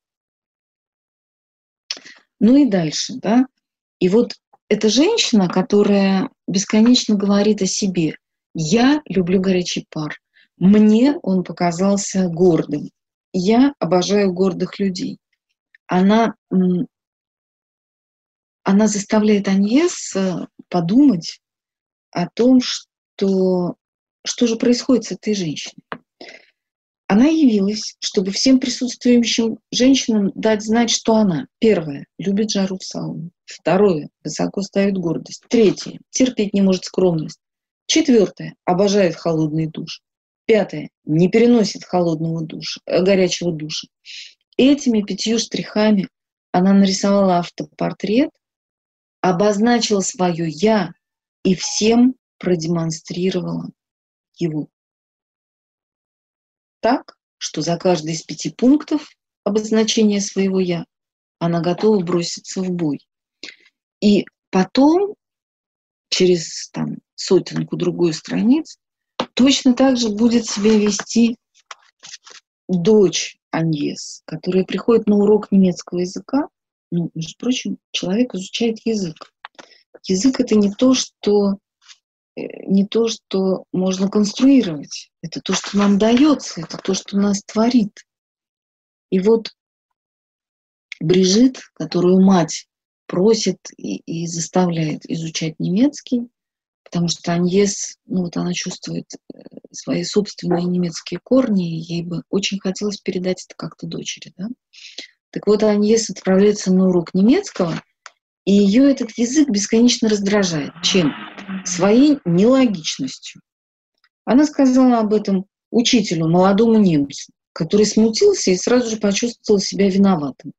Ну и дальше, да. И вот эта женщина, которая бесконечно говорит о себе, я люблю горячий пар, мне он показался гордым, я обожаю гордых людей. Она она заставляет Аньес подумать о том, что, что же происходит с этой женщиной. Она явилась, чтобы всем присутствующим женщинам дать знать, что она, первое, любит жару в сауне, второе, высоко ставит гордость, третье, терпеть не может скромность, четвертое, обожает холодный душ, пятое, не переносит холодного душа, э, горячего душа. Этими пятью штрихами она нарисовала автопортрет, обозначила свое «я» и всем продемонстрировала его. Так, что за каждый из пяти пунктов обозначения своего «я» она готова броситься в бой. И потом, через там, сотенку-другую страниц, точно так же будет себя вести дочь Аньес, которая приходит на урок немецкого языка, ну, между прочим, человек изучает язык. Язык это не то, что э, не то, что можно конструировать. Это то, что нам дается, это то, что нас творит. И вот Брижит, которую мать просит и, и заставляет изучать немецкий, потому что Аньес, ну вот она чувствует э, свои собственные немецкие корни, и ей бы очень хотелось передать это как-то дочери, да. Так вот, Аньес отправляется на урок немецкого, и ее этот язык бесконечно раздражает. Чем? Своей нелогичностью. Она сказала об этом учителю, молодому немцу, который смутился и сразу же почувствовал себя виноватым.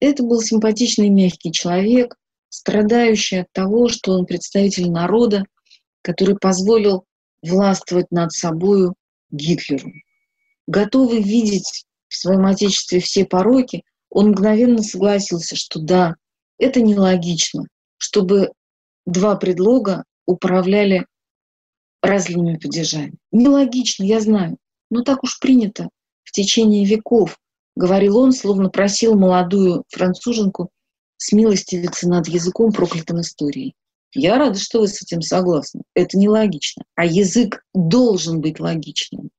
Это был симпатичный мягкий человек, страдающий от того, что он представитель народа, который позволил властвовать над собою Гитлеру. Готовый видеть в своем отечестве все пороки, он мгновенно согласился, что да, это нелогично, чтобы два предлога управляли разными падежами. Нелогично, я знаю, но так уж принято в течение веков, говорил он, словно просил молодую француженку смилостивиться над языком проклятым историей. Я рада, что вы с этим согласны. Это нелогично. А язык должен быть логичным,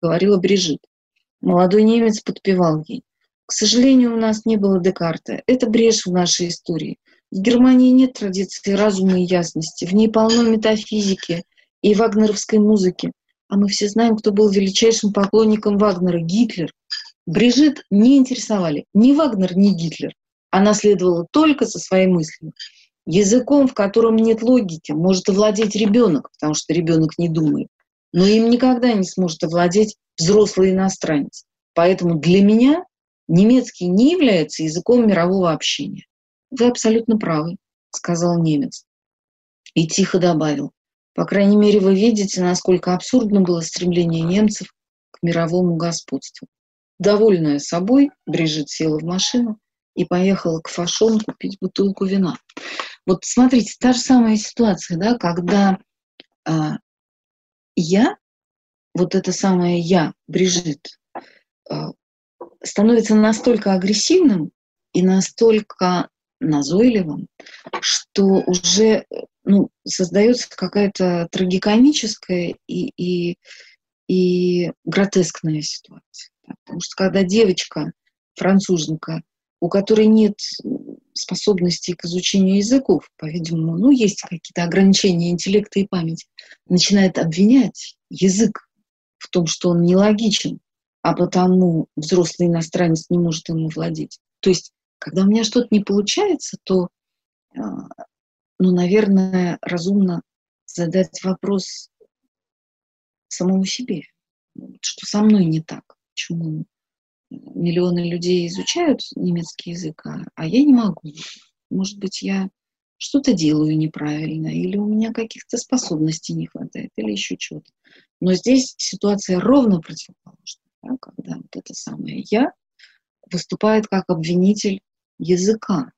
говорила Брижит. Молодой немец подпевал ей. К сожалению, у нас не было Декарта. Это брешь в нашей истории. В Германии нет традиции разума и ясности. В ней полно метафизики и вагнеровской музыки. А мы все знаем, кто был величайшим поклонником Вагнера – Гитлер. Брижит не интересовали ни Вагнер, ни Гитлер. Она следовала только со своей мыслью. Языком, в котором нет логики, может овладеть ребенок, потому что ребенок не думает. Но им никогда не сможет овладеть взрослый иностранец. Поэтому для меня немецкий не является языком мирового общения. Вы абсолютно правы, сказал немец. И тихо добавил. По крайней мере, вы видите, насколько абсурдно было стремление немцев к мировому господству. Довольная собой, Брижит села в машину и поехала к Фашон купить бутылку вина. Вот смотрите, та же самая ситуация, да, когда а, я, вот это самое я, Брижит, а, становится настолько агрессивным и настолько назойливым, что уже ну, создается какая-то трагикомическая и, и, и гротескная ситуация. Потому что когда девочка, француженка, у которой нет способностей к изучению языков, по-видимому, ну, есть какие-то ограничения интеллекта и памяти, начинает обвинять язык в том, что он нелогичен, а потому взрослый иностранец не может ему владеть. То есть, когда у меня что-то не получается, то, а, ну, наверное, разумно задать вопрос самому себе, что со мной не так, почему миллионы людей изучают немецкий язык, а, а я не могу. Может быть, я что-то делаю неправильно, или у меня каких-то способностей не хватает, или еще чего-то. Но здесь ситуация ровно противоположная, да, когда вот это самое «я» выступает как обвинитель языка.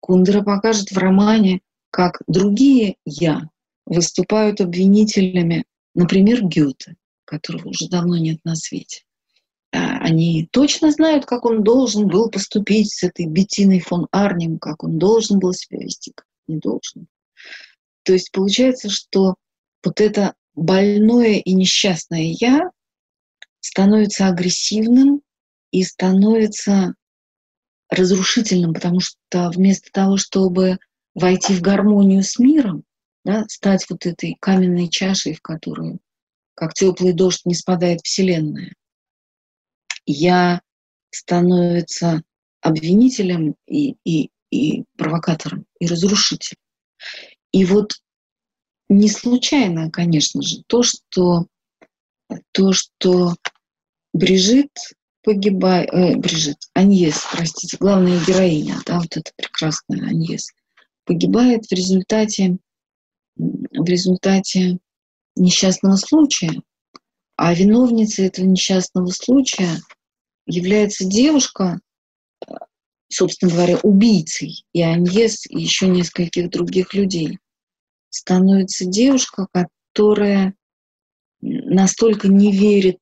Кундера покажет в романе, как другие «я» выступают обвинителями, например, Гёте, которого уже давно нет на свете. А, они точно знают, как он должен был поступить с этой Беттиной фон Арнем, как он должен был себя вести, как не должен. То есть получается, что вот это больное и несчастное «я» становится агрессивным и становится разрушительным, потому что вместо того, чтобы войти в гармонию с миром, да, стать вот этой каменной чашей, в которую, как теплый дождь, не спадает Вселенная, я становится обвинителем и, и, и провокатором, и разрушителем. И вот не случайно, конечно же, то, что, то, что Брижит погибает, э, Брижит, Аньес, простите, главная героиня, да, вот эта прекрасная Аньес, погибает в результате, в результате несчастного случая. А виновницей этого несчастного случая является девушка, собственно говоря, убийцей, и Аньес, и еще нескольких других людей, становится девушка, которая настолько не верит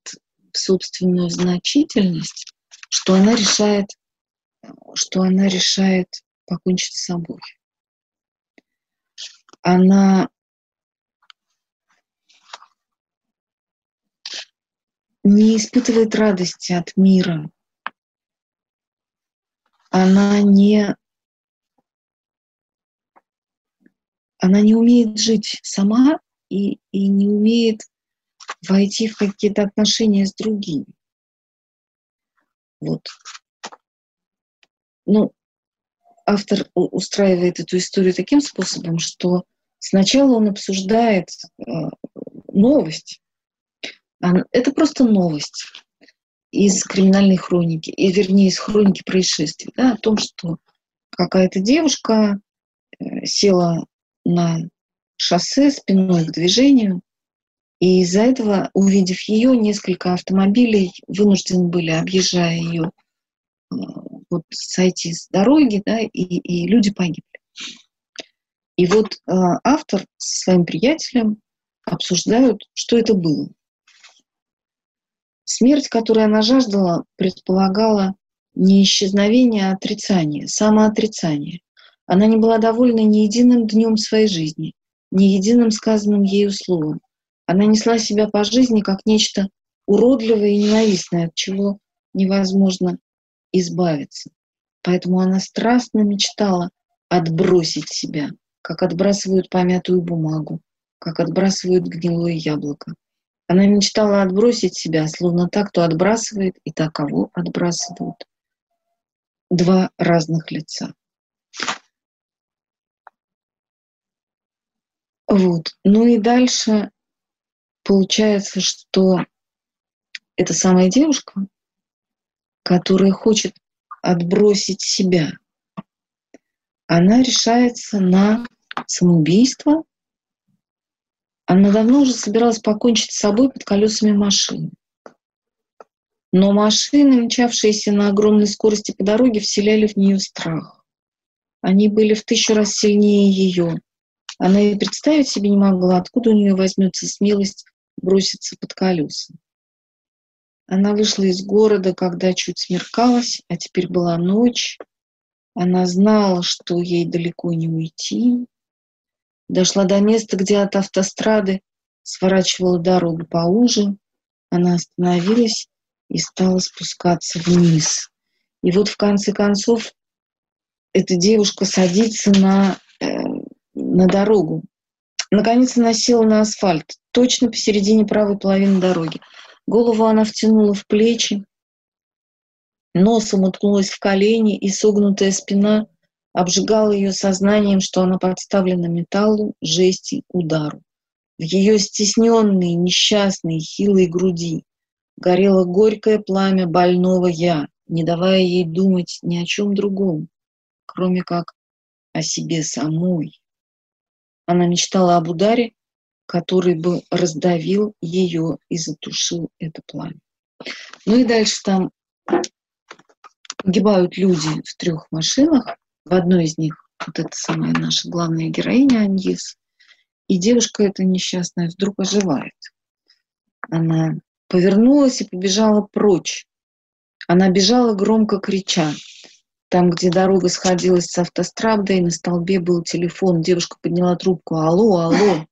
в собственную значительность, что она решает, что она решает покончить с собой. Она не испытывает радости от мира. Она не, она не умеет жить сама и, и не умеет войти в какие-то отношения с другими. Вот. Ну, автор устраивает эту историю таким способом, что сначала он обсуждает э, новость, это просто новость из криминальной хроники, и, вернее, из хроники происшествий, да, о том, что какая-то девушка э, села на шоссе спиной к движению, и из-за этого, увидев ее, несколько автомобилей вынуждены были, объезжая ее, э, вот, сойти с дороги, да, и, и люди погибли. И вот э, автор со своим приятелем обсуждают, что это было. Смерть, которую она жаждала, предполагала не исчезновение, а отрицание, самоотрицание. Она не была довольна ни единым днем своей жизни, ни единым сказанным ею словом. Она несла себя по жизни как нечто уродливое и ненавистное, от чего невозможно избавиться. Поэтому она страстно мечтала отбросить себя, как отбрасывают помятую бумагу, как отбрасывают гнилое яблоко. Она мечтала отбросить себя, словно так, кто отбрасывает, и так, кого отбрасывают. Два разных лица. Вот. Ну и дальше получается, что эта самая девушка, которая хочет отбросить себя, она решается на самоубийство. Она давно уже собиралась покончить с собой под колесами машины. Но машины, мчавшиеся на огромной скорости по дороге, вселяли в нее страх. Они были в тысячу раз сильнее ее. Она и представить себе не могла, откуда у нее возьмется смелость броситься под колеса. Она вышла из города, когда чуть смеркалось, а теперь была ночь. Она знала, что ей далеко не уйти. Дошла до места, где от автострады сворачивала дорогу поуже. Она остановилась и стала спускаться вниз. И вот в конце концов эта девушка садится на, э, на дорогу. Наконец она села на асфальт, точно посередине правой половины дороги. Голову она втянула в плечи, носом уткнулась в колени, и согнутая спина обжигала ее сознанием, что она подставлена металлу, жести, удару. В ее стесненной, несчастной, хилой груди горело горькое пламя больного «я», не давая ей думать ни о чем другом, кроме как о себе самой. Она мечтала об ударе, который бы раздавил ее и затушил это пламя. Ну и дальше там погибают люди в трех машинах. В одной из них вот эта самая наша главная героиня Аньес. И девушка эта несчастная вдруг оживает. Она повернулась и побежала прочь. Она бежала громко крича. Там, где дорога сходилась с автострадой, на столбе был телефон. Девушка подняла трубку. Алло, алло.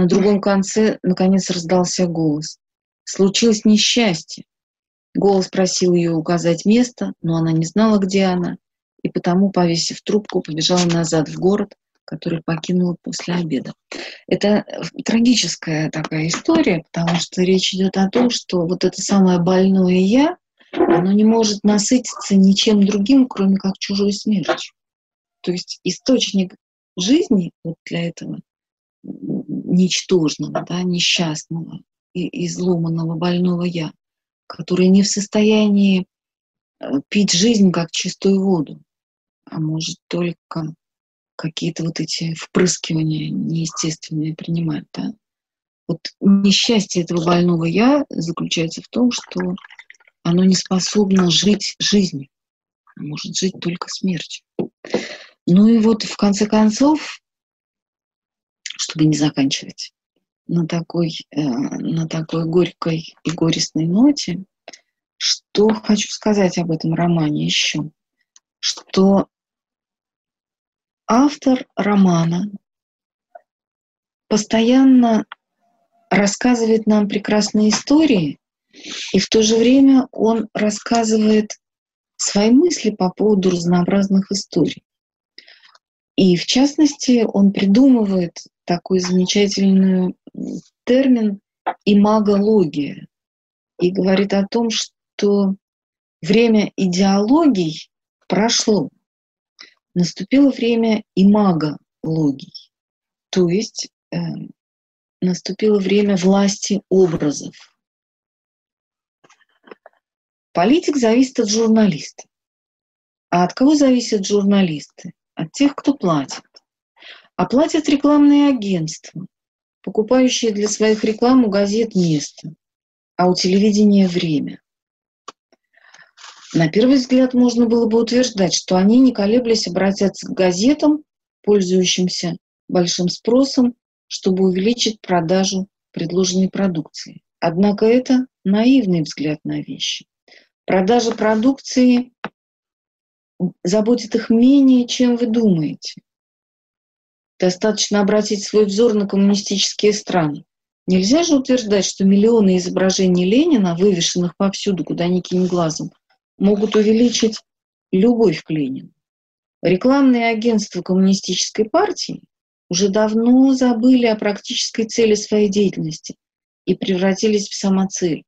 На другом конце, наконец, раздался голос. Случилось несчастье. Голос просил ее указать место, но она не знала, где она, и потому, повесив трубку, побежала назад в город, который покинула после обеда. Это трагическая такая история, потому что речь идет о том, что вот это самое больное «я», оно не может насытиться ничем другим, кроме как чужой смертью. То есть источник жизни вот для этого ничтожного, да, несчастного и изломанного больного «я», который не в состоянии э, пить жизнь как чистую воду, а может только какие-то вот эти впрыскивания неестественные принимать. Да? Вот несчастье этого больного «я» заключается в том, что оно не способно жить жизнью, а может жить только смертью. Ну и вот в конце концов чтобы не заканчивать на такой, э, на такой горькой и горестной ноте, что хочу сказать об этом романе еще, что автор романа постоянно рассказывает нам прекрасные истории, и в то же время он рассказывает свои мысли по поводу разнообразных историй. И в частности, он придумывает такой замечательный термин имагология и говорит о том, что время идеологий прошло. Наступило время имагологий, то есть э, наступило время власти образов. Политик зависит от журналиста. А от кого зависят журналисты? От тех, кто платит. Оплатят рекламные агентства, покупающие для своих реклам у газет место, а у телевидения время. На первый взгляд можно было бы утверждать, что они, не колеблясь, обратятся к газетам, пользующимся большим спросом, чтобы увеличить продажу предложенной продукции. Однако это наивный взгляд на вещи. Продажа продукции заботит их менее, чем вы думаете. Достаточно обратить свой взор на коммунистические страны. Нельзя же утверждать, что миллионы изображений Ленина, вывешенных повсюду, куда ни кинь глазом, могут увеличить любовь к Ленину. Рекламные агентства коммунистической партии уже давно забыли о практической цели своей деятельности и превратились в самоцель.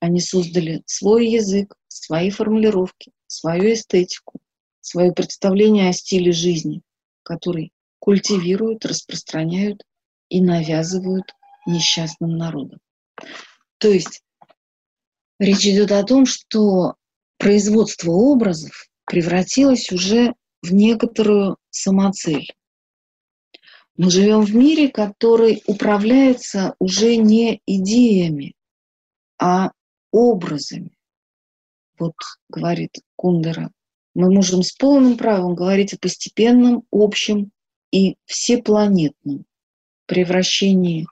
Они создали свой язык, свои формулировки, свою эстетику, свое представление о стиле жизни, который культивируют, распространяют и навязывают несчастным народам. То есть речь идет о том, что производство образов превратилось уже в некоторую самоцель. Мы живем в мире, который управляется уже не идеями, а образами. Вот говорит Кундера, мы можем с полным правом говорить о постепенном, общем и всепланетном превращении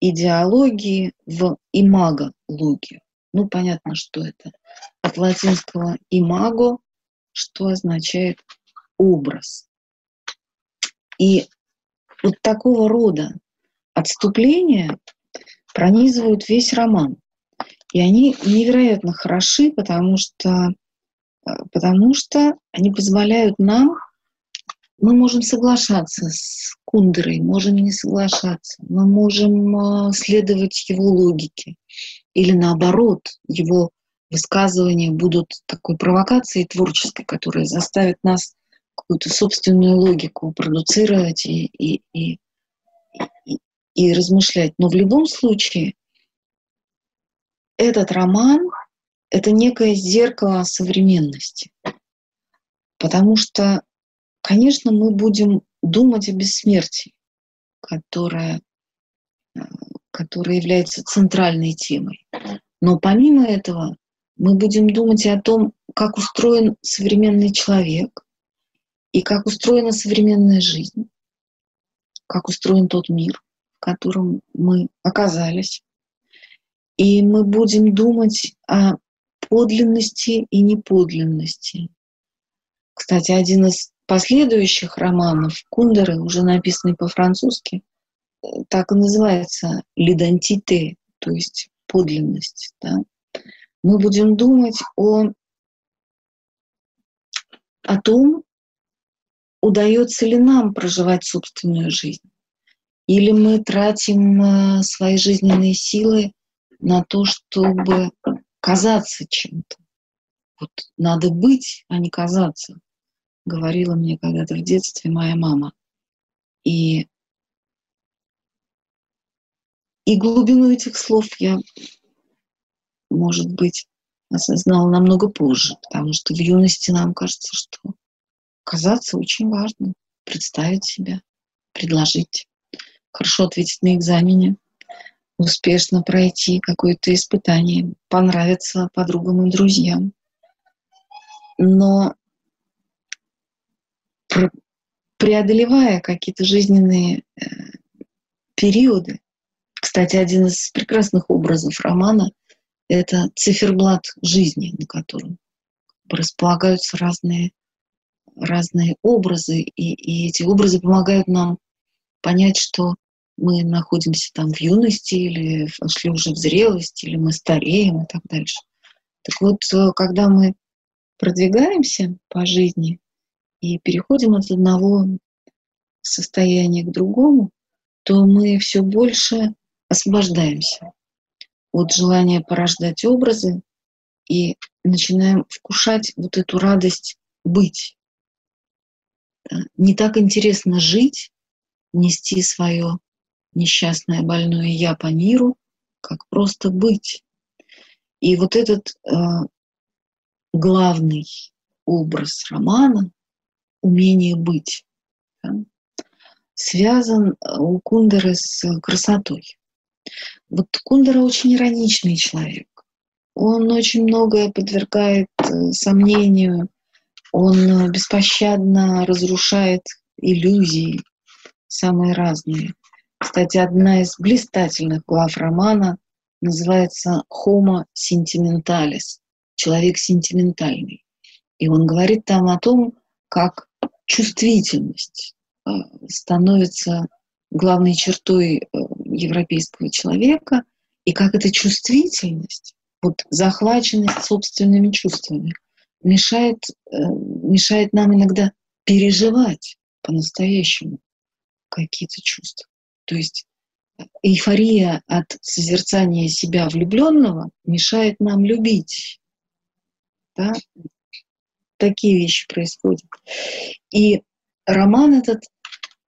идеологии в имагологию. Ну, понятно, что это от латинского имаго, что означает образ. И вот такого рода отступления пронизывают весь роман. И они невероятно хороши, потому что, э, потому что они позволяют нам, мы можем соглашаться с Кундерой, можем не соглашаться, мы можем э, следовать его логике. Или наоборот, его высказывания будут такой провокацией творческой, которая заставит нас какую-то собственную логику продуцировать и, и, и, и, и размышлять. Но в любом случае этот роман — это некое зеркало современности. Потому что, конечно, мы будем думать о бессмертии, которая, которая является центральной темой. Но помимо этого мы будем думать о том, как устроен современный человек, и как устроена современная жизнь, как устроен тот мир, в котором мы оказались. И мы будем думать о подлинности и неподлинности. Кстати, один из последующих романов Кундеры, уже написанный по-французски, так и называется «лидантите», то есть подлинность. Да? Мы будем думать о, о том, удается ли нам проживать собственную жизнь. Или мы тратим э, свои жизненные силы на то, чтобы казаться чем-то. Вот надо быть, а не казаться, говорила мне когда-то в детстве моя мама. И, и глубину этих слов я, может быть, осознала намного позже, потому что в юности нам кажется, что казаться очень важно, представить себя, предложить, хорошо ответить на экзамене, успешно пройти какое-то испытание, понравиться подругам и друзьям. Но преодолевая какие-то жизненные э, периоды, кстати, один из прекрасных образов романа — это циферблат жизни, на котором располагаются разные разные образы, и, и эти образы помогают нам понять, что мы находимся там в юности или вошли уже в зрелость, или мы стареем и так дальше. Так вот, э, когда мы продвигаемся по жизни и переходим от одного состояния к другому, то мы все больше освобождаемся от желания порождать образы и начинаем вкушать вот эту радость быть не так интересно жить, нести свое несчастное больное я по миру, как просто быть. И вот этот э, главный образ романа — умение быть, да, связан э, у Кундеры с красотой. Вот Кундера очень ироничный человек. Он очень многое подвергает э, сомнению, он э, беспощадно разрушает иллюзии, самые разные. Кстати, одна из блистательных глав романа называется «Homo sentimentalis» — «Человек сентиментальный». И он говорит там о том, как чувствительность э, становится главной чертой э, европейского человека, и как эта чувствительность, вот захваченность собственными чувствами, мешает, э, мешает нам иногда переживать по-настоящему какие-то чувства. То есть эйфория от созерцания себя влюбленного мешает нам любить. Да? Такие вещи происходят. И роман этот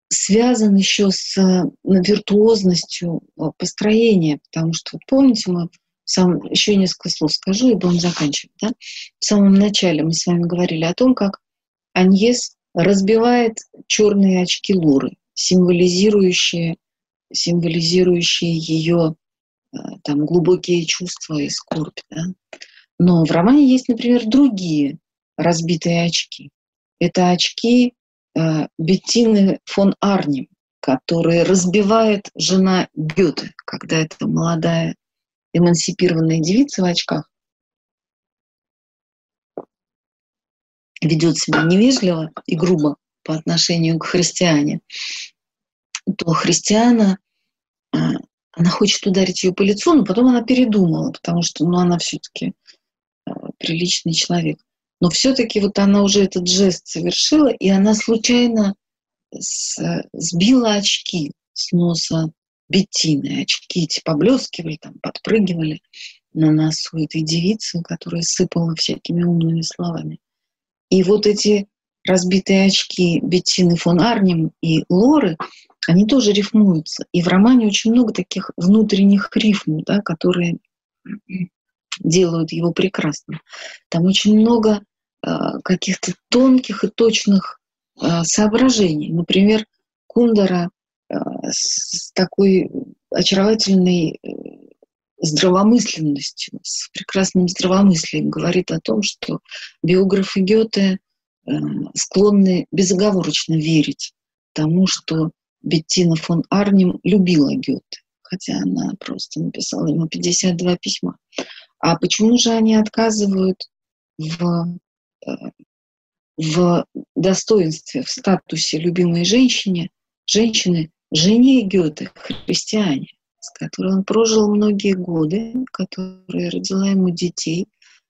связан еще с э, виртуозностью э, построения, потому что, вот помните, мы сам, еще несколько слов скажу и будем заканчивать. Да? В самом начале мы с вами говорили о том, как Аньес разбивает черные очки Луры, символизирующие, символизирующие ее э, там, глубокие чувства и скорбь. Да? Но в романе есть, например, другие разбитые очки. Это очки э, Беттины фон Арнем, которые разбивает жена Гёте, когда эта молодая эмансипированная девица в очках ведет себя невежливо и грубо по отношению к христиане, то христиана, э, она хочет ударить ее по лицу, но потом она передумала, потому что ну, она все-таки э, приличный человек. Но все-таки вот она уже этот жест совершила, и она случайно сбила очки с носа Беттины. Очки эти поблескивали, там, подпрыгивали на носу этой девицы, которая сыпала всякими умными словами. И вот эти разбитые очки Беттины фон Арнем и Лоры, они тоже рифмуются. И в романе очень много таких внутренних рифм, да, которые делают его прекрасным. Там очень много э, каких-то тонких и точных э, соображений. Например, Кундера э, с такой очаровательной здравомысленностью, с прекрасным здравомыслием говорит о том, что биографы Гёте склонны безоговорочно верить тому, что Беттина фон Арнем любила Гёте, хотя она просто написала ему 52 письма. А почему же они отказывают в, э, в достоинстве, в статусе любимой женщине, женщины, жене Гёте, христиане, с которой он прожил многие годы, которая родила ему детей,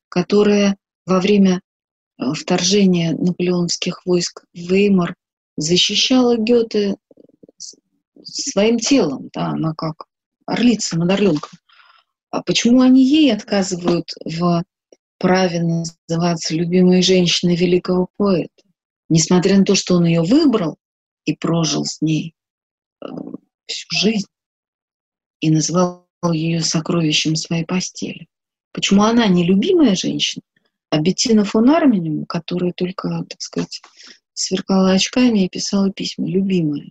которая во время э, вторжения наполеоновских войск в Веймар защищала Гёте своим телом, да, она как орлица над орленком. А почему они ей отказывают в праве называться любимой женщиной великого поэта? Несмотря на то, что он ее выбрал и прожил с ней э, всю жизнь и называл ее сокровищем своей постели. Почему она не любимая женщина, а Беттина фон Арминем, которая только, так сказать, сверкала очками и писала письма, любимая.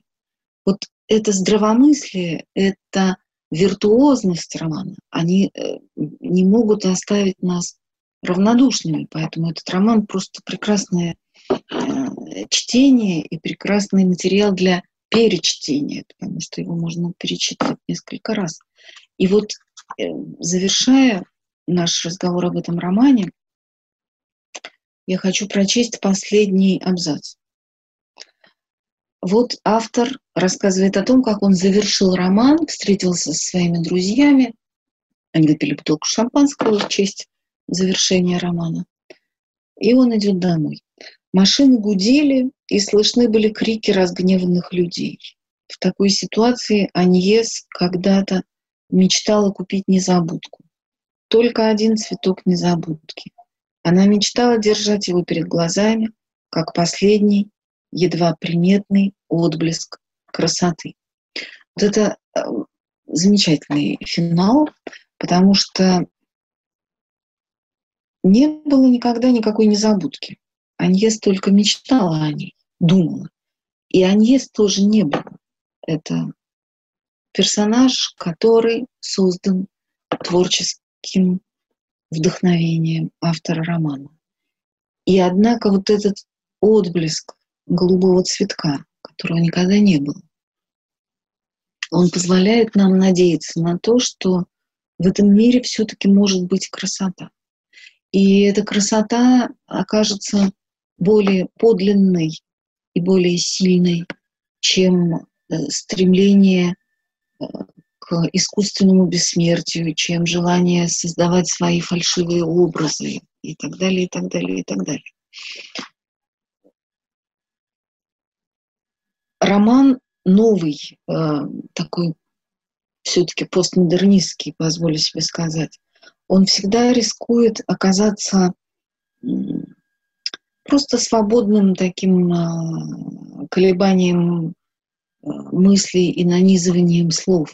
Вот это здравомыслие, это виртуозность романа, они э, не могут оставить нас равнодушными. Поэтому этот роман просто прекрасное э, чтение и прекрасный материал для перечтения, потому что его можно перечитывать несколько раз. И вот э, завершая наш разговор об этом романе, я хочу прочесть последний абзац. Вот автор рассказывает о том, как он завершил роман, встретился со своими друзьями. Они выпили бутылку шампанского в честь завершения романа. И он идет домой. Машины гудели, и слышны были крики разгневанных людей. В такой ситуации Аньес когда-то мечтала купить незабудку. Только один цветок незабудки. Она мечтала держать его перед глазами, как последний едва приметный отблеск красоты. Вот это э, замечательный финал, потому что не было никогда никакой незабудки. Аньес только мечтала о ней, думала. И Аньес тоже не было. Это персонаж, который создан творческим вдохновением автора романа. И однако вот этот отблеск голубого цветка, которого никогда не было. Он позволяет нам надеяться на то, что в этом мире все-таки может быть красота. И эта красота окажется более подлинной и более сильной, чем э, стремление э, к искусственному бессмертию, чем желание создавать свои фальшивые образы и так далее, и так далее, и так далее. Роман новый, э, такой все-таки постмодернистский, позволю себе сказать, он всегда рискует оказаться просто свободным таким э, колебанием э, мыслей и нанизыванием слов.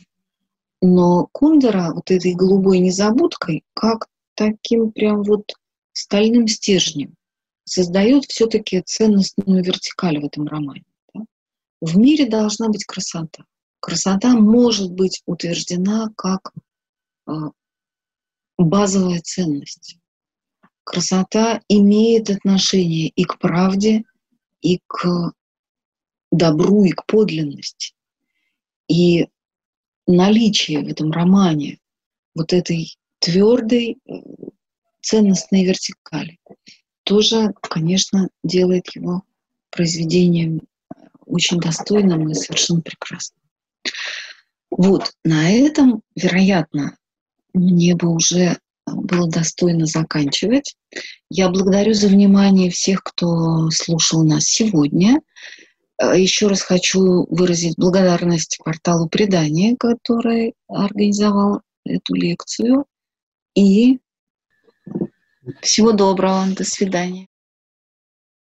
Но Кундера вот этой голубой незабудкой, как таким прям вот стальным стержнем, создает все-таки ценностную вертикаль в этом романе. В мире должна быть красота. Красота может быть утверждена как а, базовая ценность. Красота имеет отношение и к правде, и к добру, и к подлинности. И наличие в этом романе вот этой твердой э, ценностной вертикали тоже, конечно, делает его произведением очень достойным и совершенно прекрасным. Вот, на этом, вероятно, мне бы уже было достойно заканчивать. Я благодарю за внимание всех, кто слушал нас сегодня. Э, Еще раз хочу выразить благодарность порталу предания, который организовал эту лекцию. И всего доброго, до свидания.